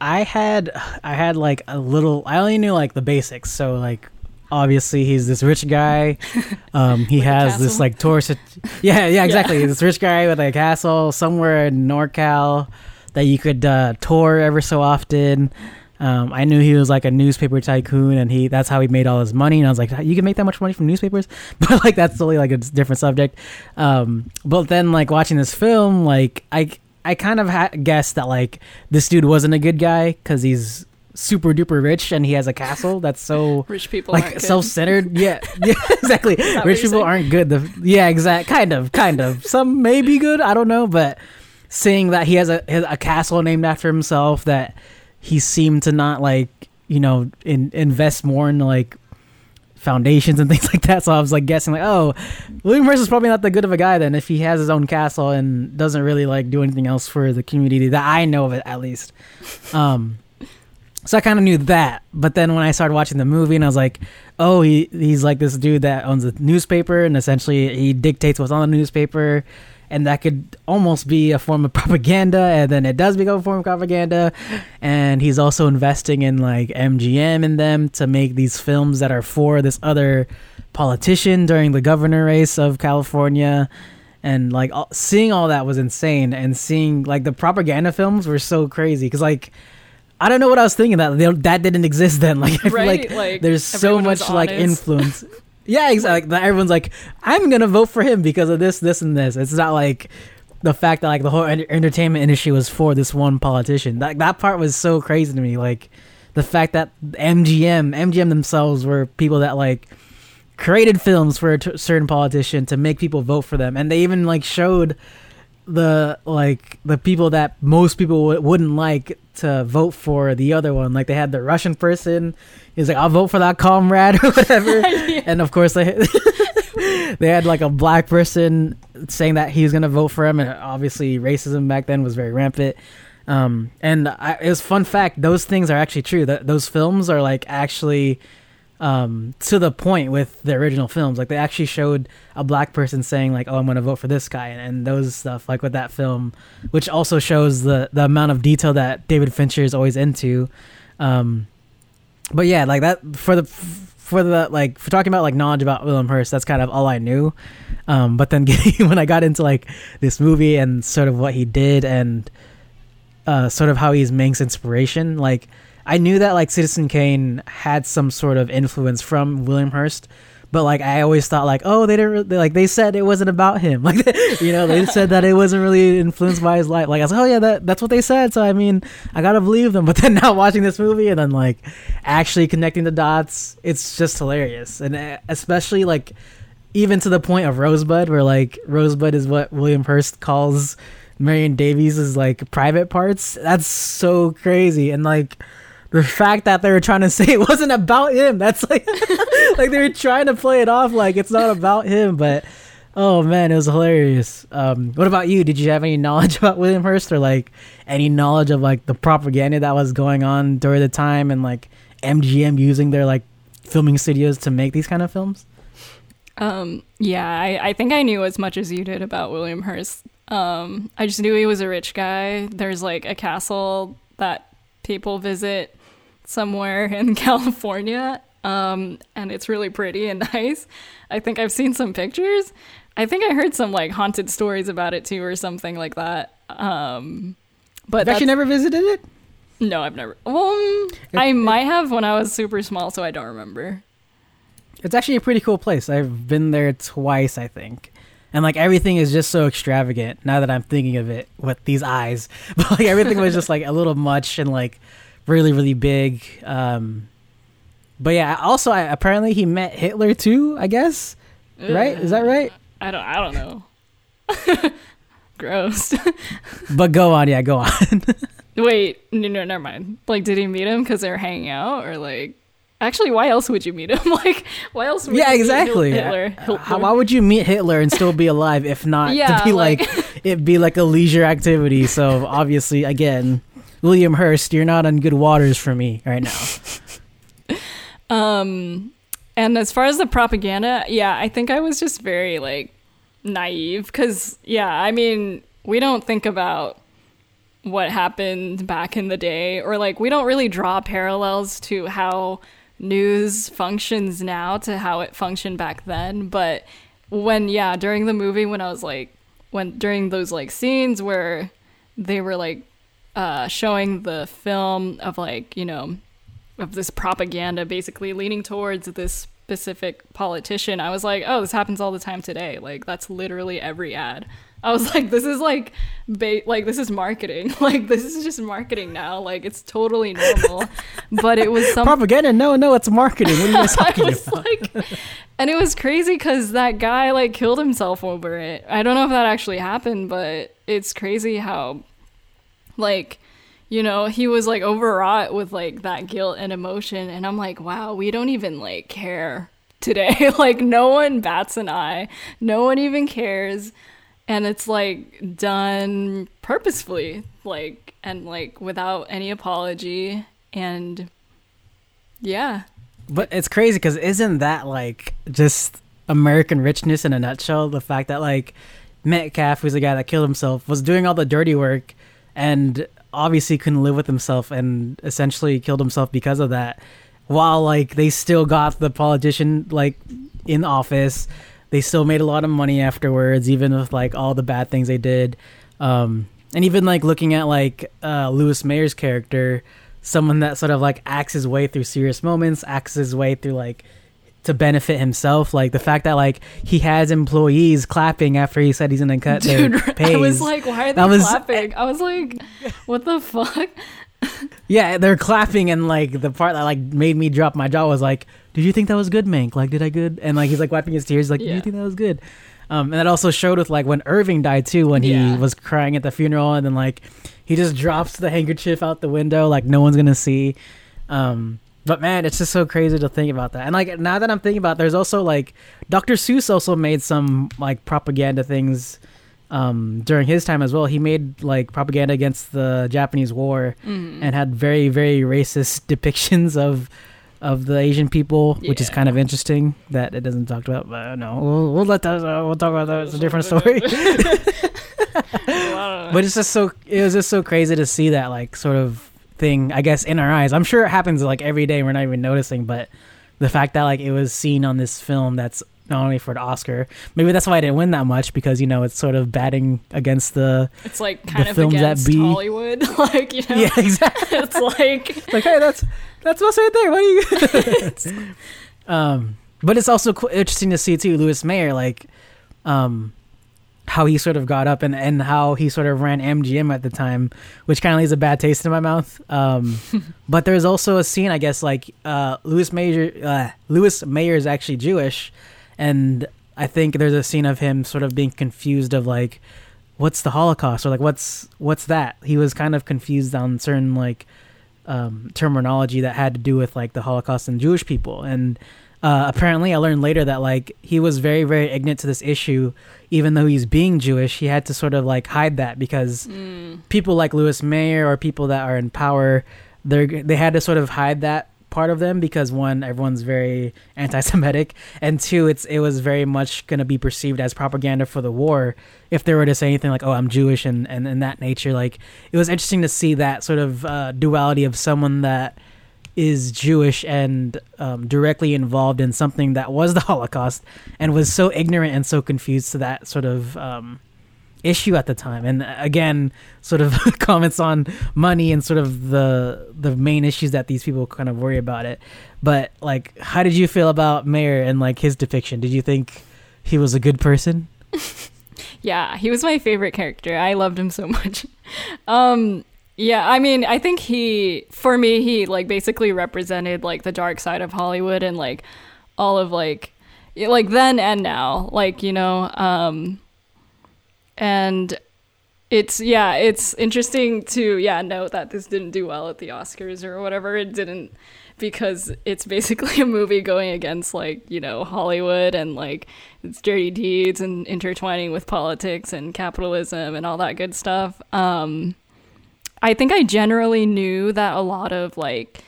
I had I had like a little I only knew like the basics. So like obviously he's this rich guy. [LAUGHS] Um he has this like tourist [LAUGHS] Yeah, yeah, exactly. this rich guy with a castle somewhere in NorCal that you could uh tour ever so often. Um, I knew he was like a newspaper tycoon, and he that's how he made all his money. And I was like, you can make that much money from newspapers, [LAUGHS] but like that's totally like a different subject. Um, but then like watching this film, like I I kind of ha- guessed that like this dude wasn't a good guy because he's super duper rich and he has a castle that's so [LAUGHS] Rich people like aren't self-centered. Yeah [LAUGHS] [LAUGHS] yeah exactly. Rich people saying? aren't good. The, yeah exact kind of kind of. Some may be good i don't know but seeing that he has a a castle named after himself that he seemed to not like you know in, invest more in like foundations and things like that. So i was like guessing like oh william is probably not that good of a guy then if he has his own castle and doesn't really like do anything else for the community that i know of it at least. Um so I kind of knew that, but then when I started watching the movie, and I was like, "Oh, he he's like this dude that owns a newspaper, and essentially he dictates what's on the newspaper, and that could almost be a form of [LAUGHS] propaganda, and then it does become a form of propaganda, and he's also investing in like MGM in them to make these films that are for this other politician during the governor race of California." And like all, seeing all that was insane, and seeing like the propaganda films were so crazy because like I don't know what I was thinking that that didn't exist then. [LAUGHS] Like I feel like, like, there's so much like influence. [LAUGHS] yeah, exactly. Like, everyone's like, I'm gonna vote for him because of this, this, and this. It's not like the fact that like the whole enter- entertainment industry was for this one politician. That that part was so crazy to me. Like the fact that MGM, MGM themselves were people that like created films for a t- certain politician to make people vote for them, and they even like showed the like the people that most people w- wouldn't like to vote for the other one. Like they had the Russian person. He's like, I'll vote for that comrade [LAUGHS] or whatever. [LAUGHS] And of course they [LAUGHS] they had like a black person saying that he was gonna vote for him, and obviously racism back then was very rampant. Um, and I, it was fun fact; those things are actually true. That those films are like actually um, to the point with the original films. Like they actually showed a black person saying like, "Oh, I'm going to vote for this guy," and, and those stuff. Like with that film, which also shows the the amount of detail that David Fincher is always into. Um, but yeah, like that for the for the like for talking about like knowledge about William Hearst, that's kind of all I knew. Um, but then [LAUGHS] getting, when I got into like this movie and sort of what he did and uh, sort of how he's Mank's inspiration, like I knew that like Citizen Kane had some sort of influence from William Hearst, but like I always thought like oh they didn't like they said it wasn't about him. [LAUGHS] Like you know they said that it wasn't really influenced by his life. Like I was like oh yeah that that's what they said so I mean I gotta believe them. [LAUGHS] But then now watching this movie and then like actually connecting the dots it's just hilarious. And uh, especially like even to the point of Rosebud where like Rosebud is what William Hearst calls Marion Davies' like private parts. That's so crazy. And like the fact that they were trying to [LAUGHS] say it wasn't about him that's like [LAUGHS] like they were trying to play it off like it's not about him but oh man it was hilarious um what about you did you have any knowledge [LAUGHS] about william hearst or like any knowledge of like the propaganda that was going on during the time and like mgm using their like filming studios to make these kind of films Um, yeah, I, I think I knew as much as you did about William Hearst. Um, I just knew he was a rich guy. There's like a castle that people visit somewhere [LAUGHS] in California. Um, and it's really pretty and [LAUGHS] nice. I think I've seen some pictures. I think I heard some like haunted stories about it too, or something like that. Um, but Have you never visited it no, I've never. Well, um, I might have when I was super small, so I don't remember. It's actually a pretty cool place. I've been there twice, I think. And like everything is just so extravagant now that I'm thinking of it with these eyes. [LAUGHS] But like everything was just like a little much and like really really big. Um but yeah, also I, apparently he met Hitler too, I guess. Right? Is that right? I don't. I don't know. [LAUGHS] Gross. [LAUGHS] But go on, yeah, go on. [LAUGHS] Wait, no, no, never mind. Like, did he meet him because they were hanging out, or like, actually, why else would you meet him? like, why else? Would yeah, you meet exactly. Hitler. Uh, Hitler. How, why would you meet Hitler and still be alive if not Yeah, to be like, like- it be like a leisure activity? So obviously, again, William Hearst, you're not on good waters for me right now. [LAUGHS] Um, and as far as the propaganda, yeah, I think I was just very like naive because, yeah, I mean, we don't think about what happened back in the day, or like we don't really draw parallels to how news functions now to how it functioned back then. But when, yeah, during the movie, when I was like, when during those like scenes where they were like uh, showing the film of like you know of this propaganda basically leaning towards this specific politician, I was like, oh, this happens all the time today. Like that's literally every ad. I was [LAUGHS] like, this is like, ba- like this is marketing. [LAUGHS] Like this is just marketing now. Like it's totally normal. [LAUGHS] but it was some propaganda. No, no, it's marketing. What are you talking was about? like, and it was crazy because that guy like killed himself over it. I don't know if that actually happened, but it's crazy how, like, you know, he was like overwrought with like that guilt and emotion, and I'm like, wow, we don't even like care today. [LAUGHS] like, no one bats an eye. No one even cares, and it's like done purposefully, like and like without any apology, and yeah. But it's crazy because isn't that like just American richness in a nutshell? The fact that like Metcalf, who's the guy that killed himself, was doing all the dirty work and obviously couldn't live with himself and essentially killed himself because of that. While like they still got the politician like in office, they still made a lot of money afterwards, even with like all the bad things they did. Um, and even like looking at like uh, Louis Mayer's character, someone that sort of like acts his way through serious moments, acts his way through like to benefit himself. Like the fact that like he has employees clapping after he said he's gonna cut Dude, their pays. [LAUGHS] I was like, why are they That was- clapping? I was like, what the fuck? yeah, they're clapping, and like the part that like made me drop my jaw was like, "Did you think that was good, Mank? Like, did I good?" And like he's like wiping his tears, like, "Did Yeah. you think that was good?" Um, and that also showed with like when Irving died too, when Yeah. he was crying at the funeral, and then like he just drops the handkerchief out the window, like no one's gonna see. Um, but man, it's just so crazy to think about that. And like now that I'm thinking about, it, there's also like Dr. Seuss also made some like propaganda things um, during his time as well. He made like propaganda against the Japanese War Mm. and had very very racist [LAUGHS] depictions of of the Asian people, which is kind of interesting that it doesn't talked about. But no, we'll, we'll let that. Uh, we'll talk about that. It's a different story. [LAUGHS] [LAUGHS] but it's just so it was just so crazy to see that like sort of thing. I guess in our eyes, I'm sure it happens like every day. We're not even noticing, but the fact that like it was seen on this film that's not only for the Oscar, maybe that's why I didn't win that much because you know it's sort of batting against the It's like kind The of films that against be- Hollywood. [LAUGHS] like, you know, yeah exactly. [LAUGHS] it's like, It's [LAUGHS] like, hey, that's that's us right there. What are you? um, but it's also interesting to see too, Louis Mayer, like, um, how he sort of got up and and how he sort of ran MGM at the time, which kind of leaves a bad taste in my mouth. Um, [LAUGHS] but there's also a scene, I guess, like uh, Louis Mayer, uh, Louis Mayer is actually Jewish, and I think there's a scene of him sort of being confused of like. What's the Holocaust or like what's what's that? He was kind of confused on certain like um, terminology that had to do with like the Holocaust and Jewish people. And uh, apparently, I learned later that like he was very, very ignorant to this issue, even though he's being Jewish. He had to sort of like hide that because mm, people like Louis Mayer or people that are in power, they they had to sort of hide that part of them because one, everyone's very anti-Semitic, and two, it's it was very much going to be perceived as propaganda for the war if they were to say anything like, "Oh, I'm Jewish," and and in that nature, like it was interesting to see that sort of uh, duality of someone that is Jewish and um, directly involved in something that was the [LAUGHS] Holocaust and was so ignorant and so confused to that sort of um, issue at the time. And uh, again, sort of [LAUGHS] comments on money and sort of the the main issues that these people kind of worry about it. But like, how did you feel about Mayer and like his depiction? Did you think he was a good person? [LAUGHS] yeah, he was my favorite character. I loved him so much. Um, yeah, I mean, I think he, for me, he like basically represented like the dark side of Hollywood and like all of like, like then and now, like you know, um, and it's yeah, it's interesting to yeah note that this didn't do well at the Oscars or whatever. It didn't because it's basically [LAUGHS] a movie going against like you know Hollywood and like its dirty deeds and intertwining with politics and capitalism and all that good stuff. Um, I think I generally knew that a lot of like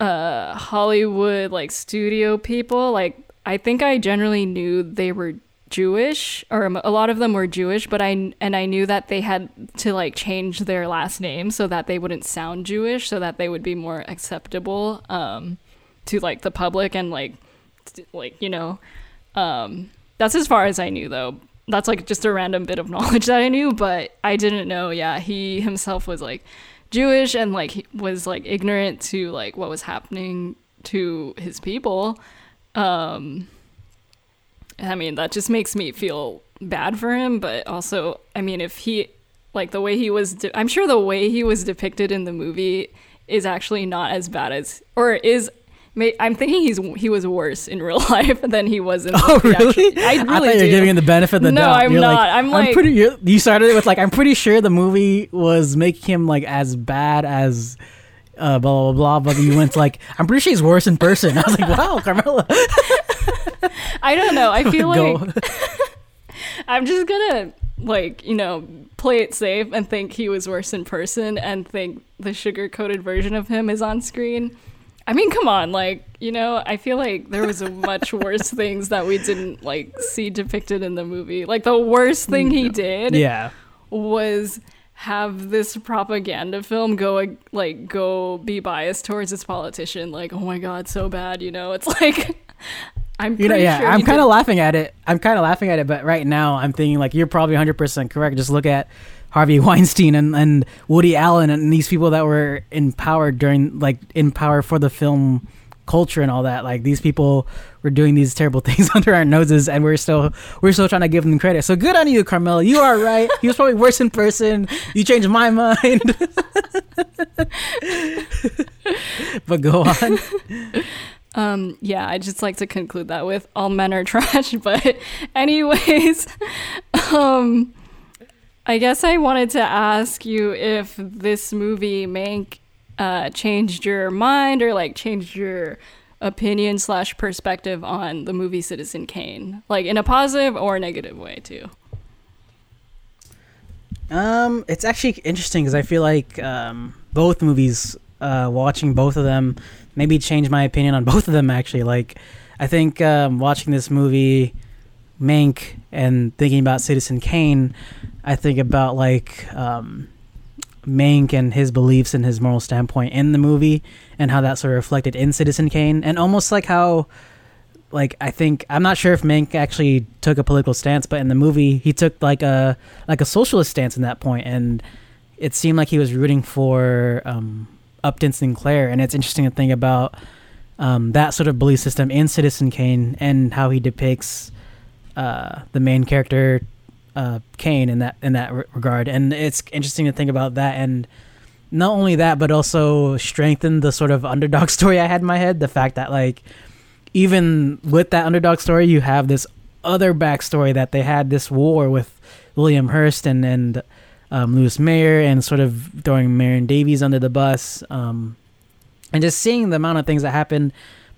uh Hollywood like studio people like I think I generally knew they were Jewish or a lot of them were Jewish but I and I knew that they had to like change their last name so that they wouldn't sound Jewish so that they would be more acceptable um to like the public and like like you know um that's as far as I knew though that's like just a random bit of [LAUGHS] knowledge that I knew, but I didn't know. Yeah, he himself was like Jewish and like was like ignorant to like what was happening to his people. Um, I mean, that just makes me feel bad for him, but also, I mean, if he like the way he was, de- I'm sure the way he was depicted in the movie is actually not as bad as, or is I'm thinking he's he was worse in real [LAUGHS] life than he was in. Oh, really? I really. I you're giving him the benefit of the no, doubt. I'm you're not. Like, I'm like, I'm pretty. You started it with like, I'm pretty sure the movie was making him like as bad as. Uh, blah blah blah. But you went [LAUGHS] like, I'm pretty sure he's worse in person. I was like, wow, [LAUGHS] Carmela. I don't know. I feel like I'm just gonna like you know play it safe and think he was worse in person and think the sugar coated version of him is on screen I mean, come on, like you know, I feel like there was much worse [LAUGHS] things that we didn't like see depicted in the movie. Like the worst thing he did, yeah, was have this propaganda film go like go be biased towards its politician. Like, oh my god, so bad. You know, it's [LAUGHS] like. I'm you know, yeah, sure I'm kind of laughing at it. I'm kind of laughing at it, but right now I'm thinking like you're probably 100% correct. Just look at Harvey [LAUGHS] Weinstein and, and Woody Allen and these people that were in power during like in power for the film culture and all that. Like these people were doing these terrible [LAUGHS] things under our noses, and we're still we're still trying to give them credit. So good on you, Carmela. You are right. He was probably worse in person. You changed my mind. [LAUGHS] but go on. Um, yeah, I just like to conclude that with all men are trash. But anyways, um, I guess I wanted to ask you if this movie Mank uh, changed your mind or like changed your opinion slash perspective on the movie Citizen Kane, like in a positive or negative way too. Um, it's actually interesting because I feel like um, both movies, uh, watching both of them, maybe changed my opinion on both of them. Actually, like I think um, watching this movie, Mank, and thinking about Citizen Kane, I think about like um, and his beliefs and his moral standpoint in the movie, and how that sort of reflected in Citizen Kane, and almost like how, like I think I'm not sure if Mank actually took a political stance, but in the movie he took like a like a socialist stance in that point, and it seemed like he was rooting for um, Upton Sinclair, and it's interesting to think about um, that sort of belief system in Citizen Kane and how he depicts uh, the main character uh, Kane in that in that regard, and it's interesting to think about that and not only that, but also strengthen the sort of underdog [LAUGHS] story I had in my head. The fact that like even with that underdog story, you have this other backstory that they had this war with William Hearst and and um, Louis Mayer and sort of throwing Marion Davies under the bus, um, and just seeing the amount of things that happened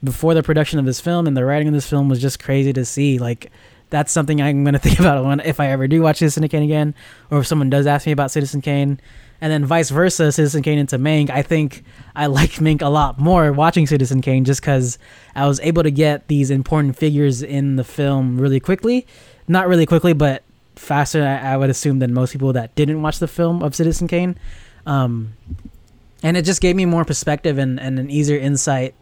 before the production of this film and the writing of this film was just crazy to see. Like that's something I'm going [LAUGHS] to think about when if I ever do watch Citizen Kane again, or if someone does ask me about Citizen Kane, and then vice versa, Citizen Kane into Mank. I think I [LAUGHS] like Mank a lot more watching Citizen Kane just because I was able to get these important figures in the film really quickly, not really quickly, but faster. I, I would assume than most people that didn't watch the film of Citizen Kane, um, and it just gave me more perspective and, and an easier insight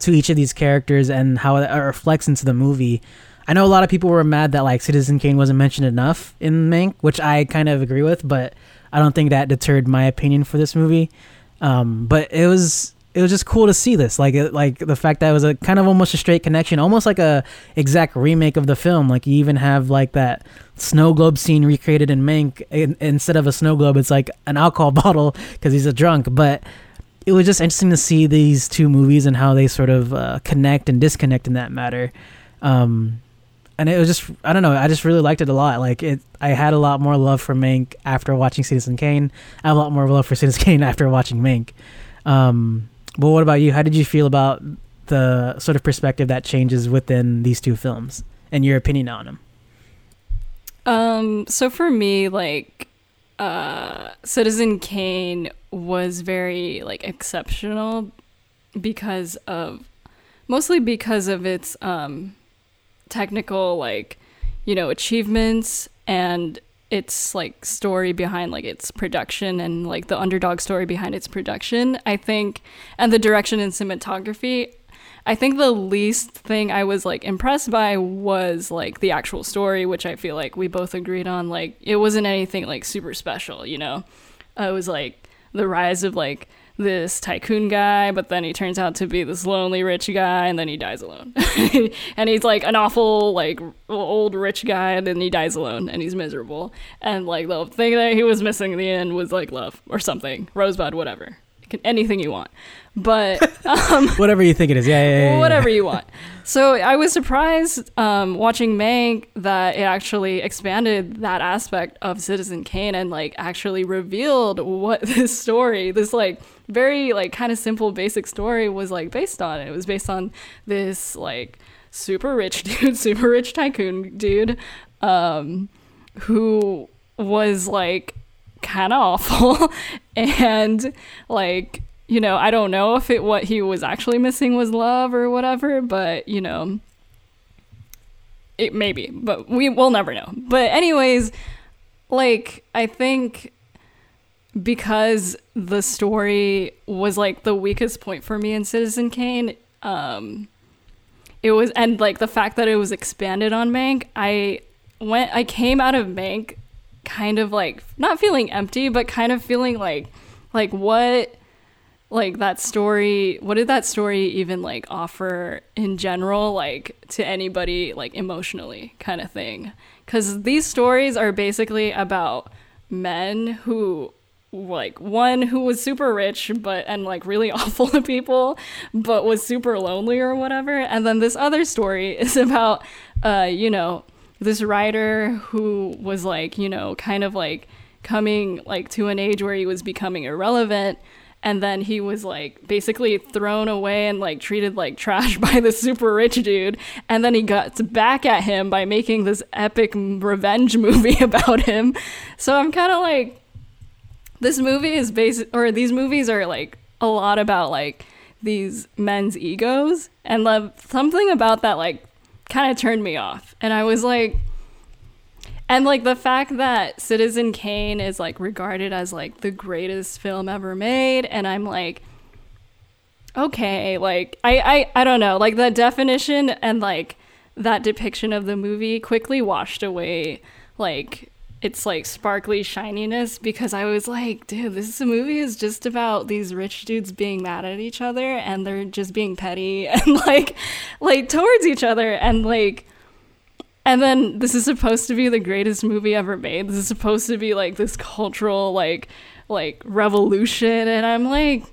to each of these characters and how it reflects into the movie. I know a lot of people were mad that like Citizen Kane wasn't mentioned enough in Mank, which I kind of agree with, but I don't think that deterred my opinion for this movie. Um, but it was it was just cool to see this, like it, like the fact that it was a kind of almost a straight connection, almost like a exact remake of the film. Like you even have like that snow globe scene recreated in Mank. In, instead of a snow globe, it's like an alcohol [LAUGHS] bottle because he's a drunk. But it was just interesting to see these two movies and how they sort of uh, connect and disconnect in that matter. Um, and it was just I don't know I just really liked it a lot. Like it, I had a lot more love for Mank after watching Citizen Kane. I have a lot more love for [LAUGHS] Citizen Kane after watching Mank. Um, but what about you? How did you feel about the sort of perspective that changes within these two films and your opinion on them? Um, so for me, like, uh, Citizen Kane was very like exceptional because of mostly because of its um technical like you know achievements and its like story behind like its production and like the underdog story behind its production i think and the direction and cinematography I think the least thing I was like impressed by was like the actual story, which I feel like we both agreed on. Like it wasn't anything like super special, you know. Uh, it was like the rise of like this tycoon guy, but then he turns out to be this lonely rich guy, and then he dies alone. [LAUGHS] and he's like an awful, like old rich guy, and then he dies alone, and he's miserable. And like the thing that he was missing in the end was like love or something, rosebud, whatever, anything you want. But [LAUGHS] um, whatever you think it is, yeah, yeah, yeah, yeah. whatever you want. So I was surprised um, watching Mank that it actually expanded that aspect of Citizen Kane and like actually revealed what [LAUGHS] this story, this like very like kind of simple basic story was like based on. It was based on this like super rich [LAUGHS] dude, super rich tycoon dude, um, who was like kind of awful [LAUGHS] and like you know, I don't know if it what he was actually missing was love or whatever, but you know, it maybe, but we will never know. But anyways, like I think because the story was like the weakest point for me in Citizen Kane, um it was and like the fact that it was expanded on Mank, I went I came out of Mank kind of like not feeling empty, but kind of feeling like like what like that story what did that story even like offer in general like to anybody like emotionally kind of thing? Because these stories are basically about men who like one who was super rich but and like really [LAUGHS] awful to people but was super lonely or whatever. And then this other story [LAUGHS] is about uh you know this writer who was like you know kind of like coming like to an age where he was becoming irrelevant. And then he was like basically thrown away and like treated like trash [LAUGHS] by the super rich dude. And then he got back at him by making this epic revenge movie about him. So i'm kind of like this movie is based or these movies are like a lot about like these men's egos and love something about that like kind of turned me off. And i was like and like the fact that Citizen Kane is like regarded as like the greatest film ever made, and I'm like, okay, like I I I don't know, like the definition and like that depiction of the movie quickly washed away like it's like sparkly shininess because I was like, dude, this movie is just about these rich dudes being mad at each other and they're just being petty [LAUGHS] and like like towards each other and like and then this is supposed to be the greatest movie ever made. This is supposed to be like this cultural like like revolution and I'm like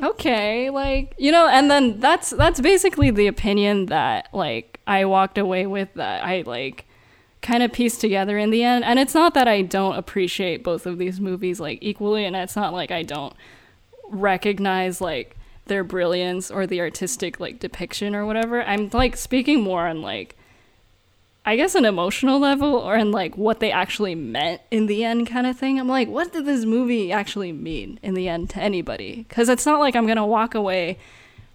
okay, like, you know, and then that's that's basically the opinion that like I walked away with that I like kind of pieced together in the end. And it's not that I don't appreciate both of these movies like equally and it's not like I don't recognize like their brilliance or the artistic like depiction or whatever. I'm like speaking more on like I guess an emotional level or in like what they actually meant in the end kind of thing. I'm like, what did this movie actually mean in the end to anybody? Cuz it's not like I'm going to walk away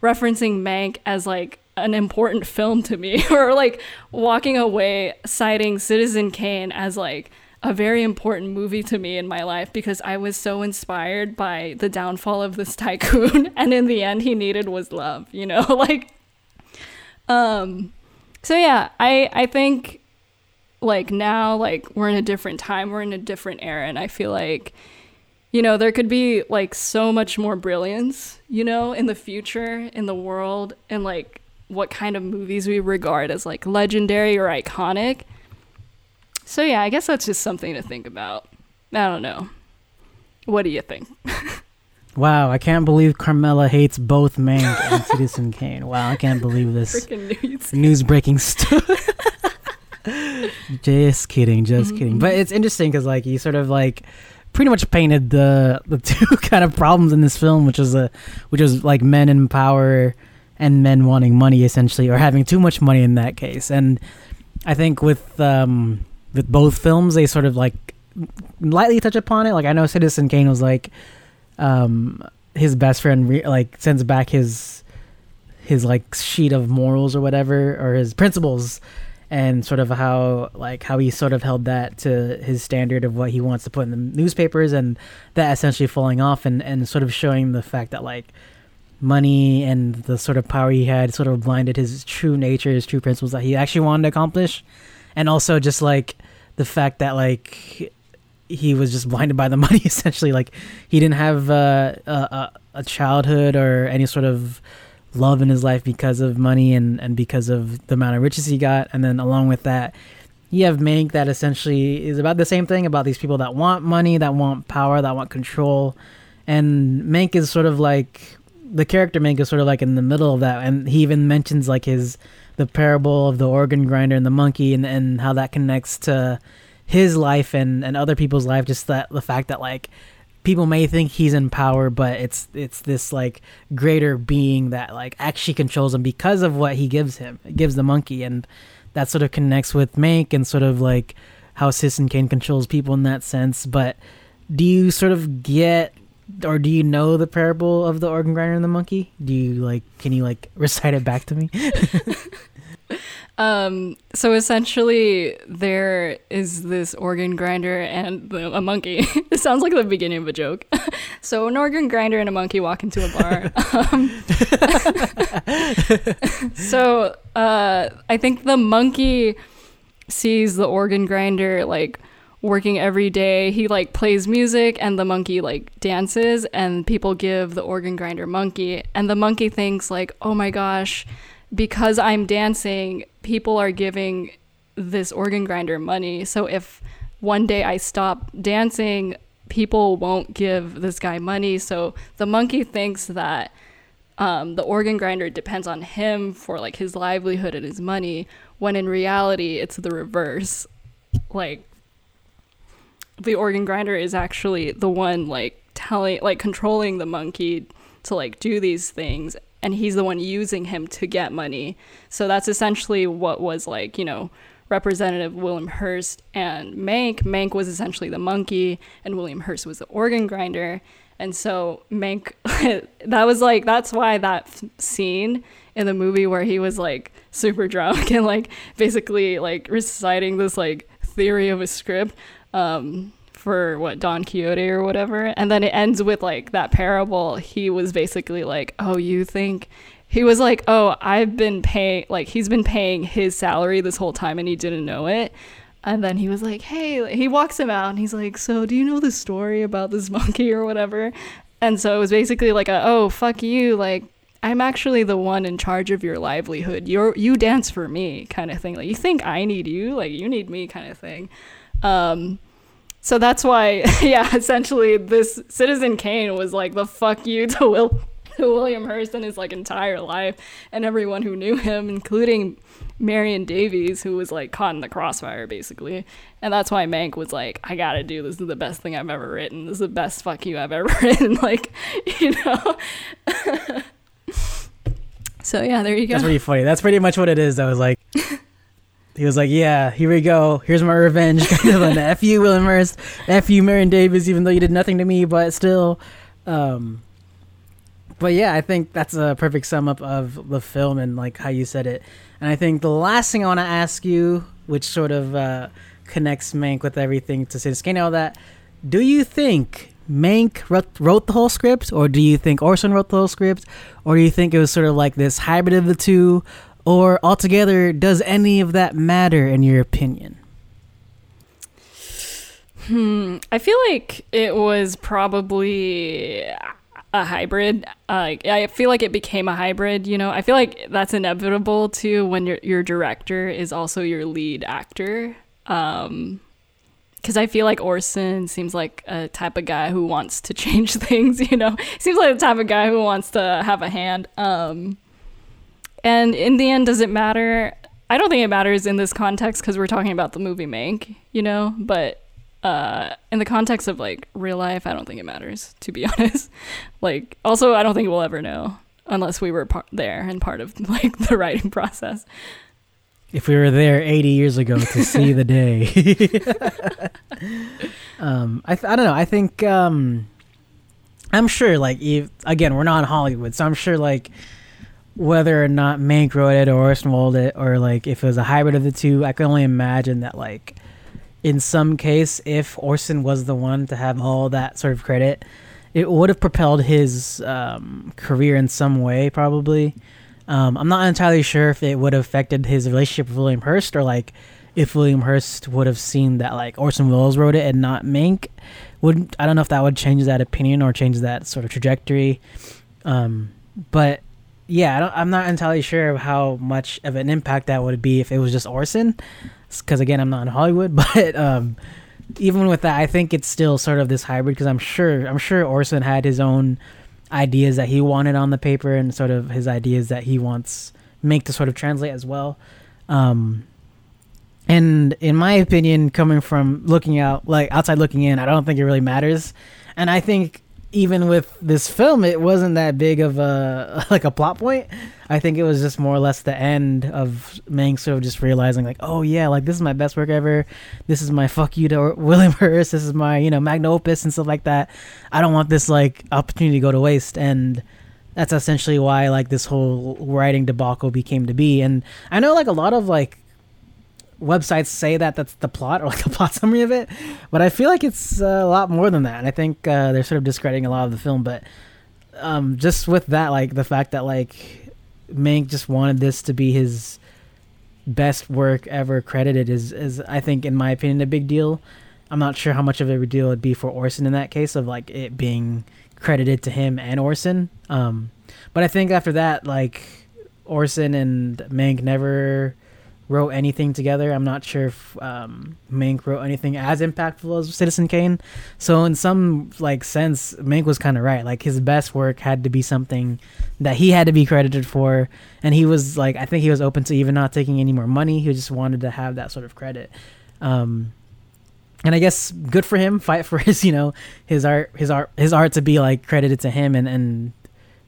referencing Mank as like an important film to me [LAUGHS] or like walking away citing Citizen Kane as like a very important movie to me in my life because I was so inspired by the downfall of this [LAUGHS] tycoon and in the end he needed was love, you know, [LAUGHS] like um so yeah, I I think like now like we're in a different time, we're in a different era and I feel like you know, there could be like so much more brilliance, you know, in the future in the world and like what kind of movies we regard as like legendary or iconic so yeah, I guess that's just something to think about. I don't know. What do you think? [LAUGHS] wow, I can't believe Carmela hates both Mank and [LAUGHS] Citizen Kane. Wow, I can't believe this news breaking stuff. [LAUGHS] just kidding, just mm-hmm. kidding. But it's interesting because like you sort of like pretty much painted the the two kind of problems in this film, which was a which was like men in power and men wanting money essentially, or having too much money in that case. And I think with um with both films, they sort of like lightly touch upon it. Like I know Citizen Kane was like um, his best friend re- like sends back his his like sheet of morals or whatever or his principles and sort of how like how he sort of held that to his standard of what he wants to put in the newspapers and that essentially falling off and and sort of showing the fact that like money and the sort of power he had sort of blinded his true nature, his true principles that he actually wanted to accomplish, and also just like the fact that like he was just blinded by the [LAUGHS] money essentially. Like he didn't have uh, a, a childhood or any sort of love in his life because of money and, and because of the amount of riches he got. And then along with that you have Mank that essentially is about the same thing about these people that want money that want power that want control. And Mank is sort of like the character Mank is sort of like in the middle of that and he even mentions like his the parable of the organ grinder and the monkey and, and how that connects to his life and, and other people's life just that the fact that like people may think he's in power but it's it's this like greater being that like actually controls him because of what he gives him it gives the monkey and that sort of connects with Mank and sort of like how Citizen Kane controls people in that sense but do you sort of get or do you know the parable of the organ grinder and the monkey do you like can you like [LAUGHS] recite it back to me [LAUGHS] Um, so essentially, there is this organ grinder and the, a monkey. [LAUGHS] it sounds like the beginning of a joke. so an organ grinder and a monkey walk into a bar. um, so uh, I think the monkey sees the organ grinder like working every day. He like plays music and the monkey like dances and people give the organ grinder monkey and the monkey thinks like, "Oh my gosh, because I'm dancing, people are giving this organ grinder money. So if one day I stop dancing, people won't give this guy money. So the monkey thinks that um, the organ grinder depends on him for like his livelihood and his money, when in reality it's the reverse. Like the organ grinder is actually the one like telling, like controlling the monkey to like do these things and he's the one using him to get money. So that's essentially what was like, you know, Representative William Hearst and Mank. Mank was essentially the monkey, and William Hearst was the organ grinder. And so Mank, [LAUGHS] that was like, that's why that scene in the movie where he was like super drunk [LAUGHS] and like basically like reciting this like theory of a script. Um, for what Don Quixote or whatever, and then it ends with like that parable. He was basically like, "Oh, you think." He was like, "Oh, I've been paying like he's been paying his salary this whole time and he didn't know it." And then he was like, "Hey," he walks him out and he's like, "So, do you know the story about this [LAUGHS] monkey or whatever?" And so it was basically like a, "Oh, fuck you, like I'm actually the one in charge of your livelihood. You're you dance for me kind of thing. Like you think I need you, like you need me kind of thing." Um so that's why, [LAUGHS] yeah, essentially, this Citizen Kane was like the fuck you to Will [LAUGHS] to William Hearst in his like entire life, and everyone who knew him, including Marion Davies, who was like caught in the crossfire basically. And that's why Mank was like, I gotta do this. Is the best thing I've ever written. This is the best fuck you I've ever [LAUGHS] written. like, you know. so yeah, there you go. That's pretty funny. That's pretty much what it is. I was like. He was like, "Yeah, here we go. Here's my revenge." [LAUGHS] Kind of an "F you, William Hearst. F you, Marion Davies. Even though you did nothing to me, but still." Um, but yeah, I think that's a perfect sum up of the film and like how you said it. And I think the last thing I want to ask you, which sort of uh, connects Mank with everything to Citizen and all that. Do you think Mank wrote, wrote the whole script, or do you think Orson wrote the whole script, or do you think it was sort of like this hybrid of the two? Or altogether, does any of that matter in your opinion? Hmm. I feel like it was probably a hybrid. Uh, I feel like it became a hybrid. You know, I feel like that's inevitable too when your your director is also your lead actor. Um, because I feel like Orson seems like a type of guy who wants to [LAUGHS] change things. You know, seems like the type of guy who wants to have a hand. Um, and in the end, does it matter? I don't think it matters in this context because we're talking about the movie Mank, you know. But uh, in the context of like real life, I don't think it matters. To be [LAUGHS] honest, like also, I don't think we'll ever know unless we were par- there and part of [LAUGHS] like the writing process. If we were there 80 years ago to see the day. [LAUGHS] um, I, th- I don't know. I think, um, I'm sure, like, if, again, we're not in Hollywood, so I'm sure, like, whether or not Mank wrote it or Orson wrote it, or, like, if it was a hybrid of the two, I can only imagine that, like, in some case, if Orson was the one to have all that sort of credit, it would have propelled his um, career in some way, probably. Um, I'm not entirely sure if it would have affected his relationship with William Hearst or like if William Hearst would have seen that like Orson Welles wrote it and not Mank. Would I don't know if that would change that opinion or change that sort of trajectory. Um, but yeah, I don't, I'm not entirely sure of how much of an impact that would be if it was just Orson, because again, I'm not in Hollywood. [LAUGHS] But um, even with that, I think it's still sort of this hybrid because I'm sure I'm sure Orson had his own ideas that he wanted on the paper and sort of his ideas that he wants Mank to sort of translate as well. Um, and in my opinion, coming from looking out, like outside looking in, I don't think it really matters. And I think even with this film, it wasn't that big of a [LAUGHS] like a plot point. I think it was just more or less the end of Mank sort of just realizing like, oh yeah, like this is my best work ever. This is my fuck you to [LAUGHS] William Hearst. This is my you know magna opus and stuff like that. I don't want this like opportunity to go to waste. And that's essentially why like this whole writing debacle became to be. And I know like a lot of like websites say that that's the plot or like the [LAUGHS] plot summary of it, but I feel like it's uh, a lot more than that. And I think uh, they're sort of discrediting a lot of the film. But um, just with that, like the fact that like Mank just wanted this to be his best work ever credited is is I think in my opinion a big deal. I'm not sure how much of a deal it'd be for Orson in that case of like it being credited to him and Orson. Um, but I think after that, like Orson and Mank never wrote anything together. I'm not sure if um, Mank wrote anything as impactful as Citizen Kane. So in some like sense, Mank was kind of right. Like his best work had to be something that he had to be credited for, and he was like, I think he was open to even not taking any more money. He just wanted to have that sort of credit. Um, and I guess good for him. Fight for [LAUGHS] his, you know, his art, his art, his art to be like credited to him and and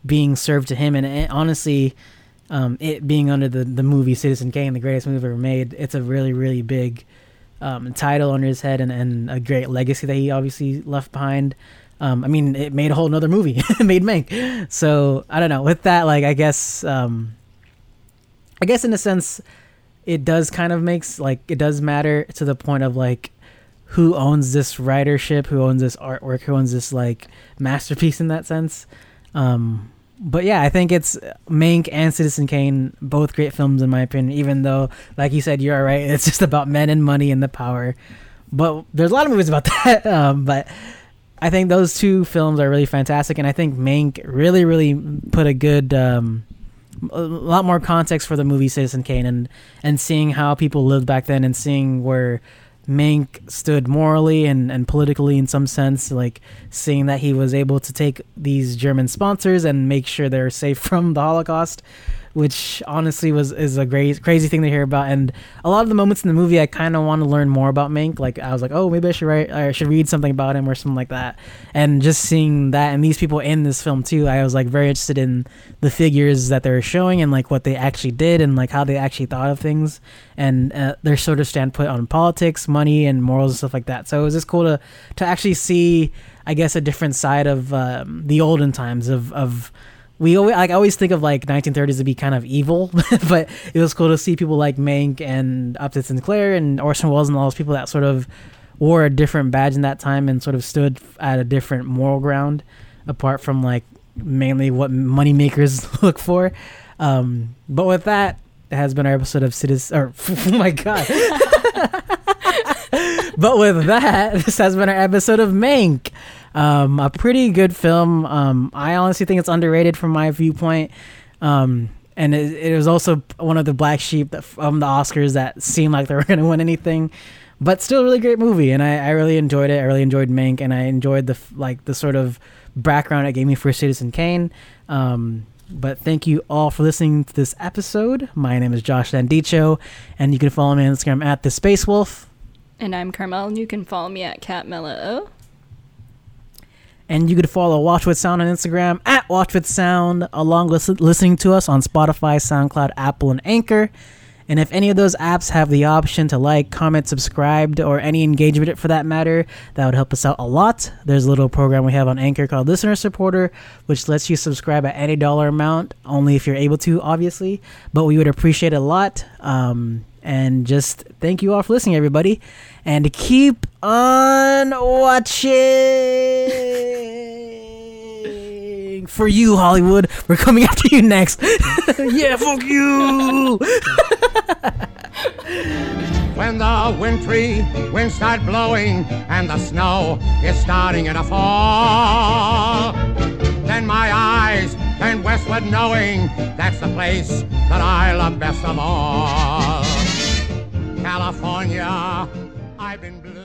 being served to him. And honestly, um, it being under the, the movie Citizen Kane, the greatest movie ever made, it's a really, really big um, title under his head and, and a great legacy that he obviously left behind. Um, I mean, it made a whole nother movie. [LAUGHS] it made Mank. So I don't know. With that, like, I guess, um, I guess in a sense, it does kind of makes like it does matter to the point of like who owns this writership, who owns this artwork, who owns this like masterpiece in that sense. Um, but yeah, I think it's Mank and Citizen Kane, both great films in my opinion. Even though, like you said, you're right. [LAUGHS] It's just about men and money and the power. But there's a lot of movies about [LAUGHS] that. Um, but I think those two films are really fantastic, and I think Mank really, really put a good, um, a lot more context for the movie Citizen Kane, and and seeing how people lived back then, and seeing where Mank stood morally and, and politically in some sense, like seeing that he was able to take these German sponsors and make sure they're safe [LAUGHS] from the Holocaust which honestly was is a great crazy thing to hear about. And a lot of the moments in the movie, I kind of want to learn more about Mank. Like I was like, oh, maybe I should write, I should read something about him or something like that. And just seeing that and these people in this film too, I was like very interested in the figures that they're showing and like what they actually did and like how they actually thought of things and uh, their sort of standpoint on politics, money, and morals and stuff like that. So it was just cool to to actually see, I guess, a different side of um, the olden times of of we always like I always think of like 1930s to be kind of evil, [LAUGHS] but it was cool to see people like Mank and Upton Sinclair and Orson Welles and all those people that sort of wore a different badge in that time and sort of stood at a different moral ground, apart from like mainly what moneymakers [LAUGHS] look for. Um, but with that, it has been our episode of Citizen. Or [LAUGHS] oh my god. but with that, this has been our episode of Mank. Um, a pretty good film. Um, I honestly think it's underrated from my viewpoint. Um, and it, it, was also one of the black sheep that, from the Oscars that seemed like they were [LAUGHS] going to win anything, but still a really great movie. And I, I really enjoyed it. I really enjoyed Mank, and I enjoyed the like the sort of background it gave me for Citizen Kane. Um, but thank you all for listening to this episode. My name is Josh Landicho, and you can follow me on Instagram at the Space Wolf. And I'm Carmel, and you can follow me at CatMella and you could follow Watch with Sound on Instagram at Watch with Sound, along with listening to us on Spotify, SoundCloud, Apple, and Anchor. And if any of those apps have the option to like, comment, subscribe, or any engagement for that matter, that would help us out a lot. There's a little program we have on Anchor called Listener Supporter, which lets you subscribe at any dollar amount, only if you're able to, obviously. But we would appreciate it a lot. Um, and just thank you all for listening, everybody. And keep on watching. [LAUGHS] for you, Hollywood. We're coming [LAUGHS] after you next. [LAUGHS] yeah, fuck you. when the wintry winds start blowing and the snow is starting to fall. Then my eyes turn westward knowing that's the place that I love best of all. California, I've been blue.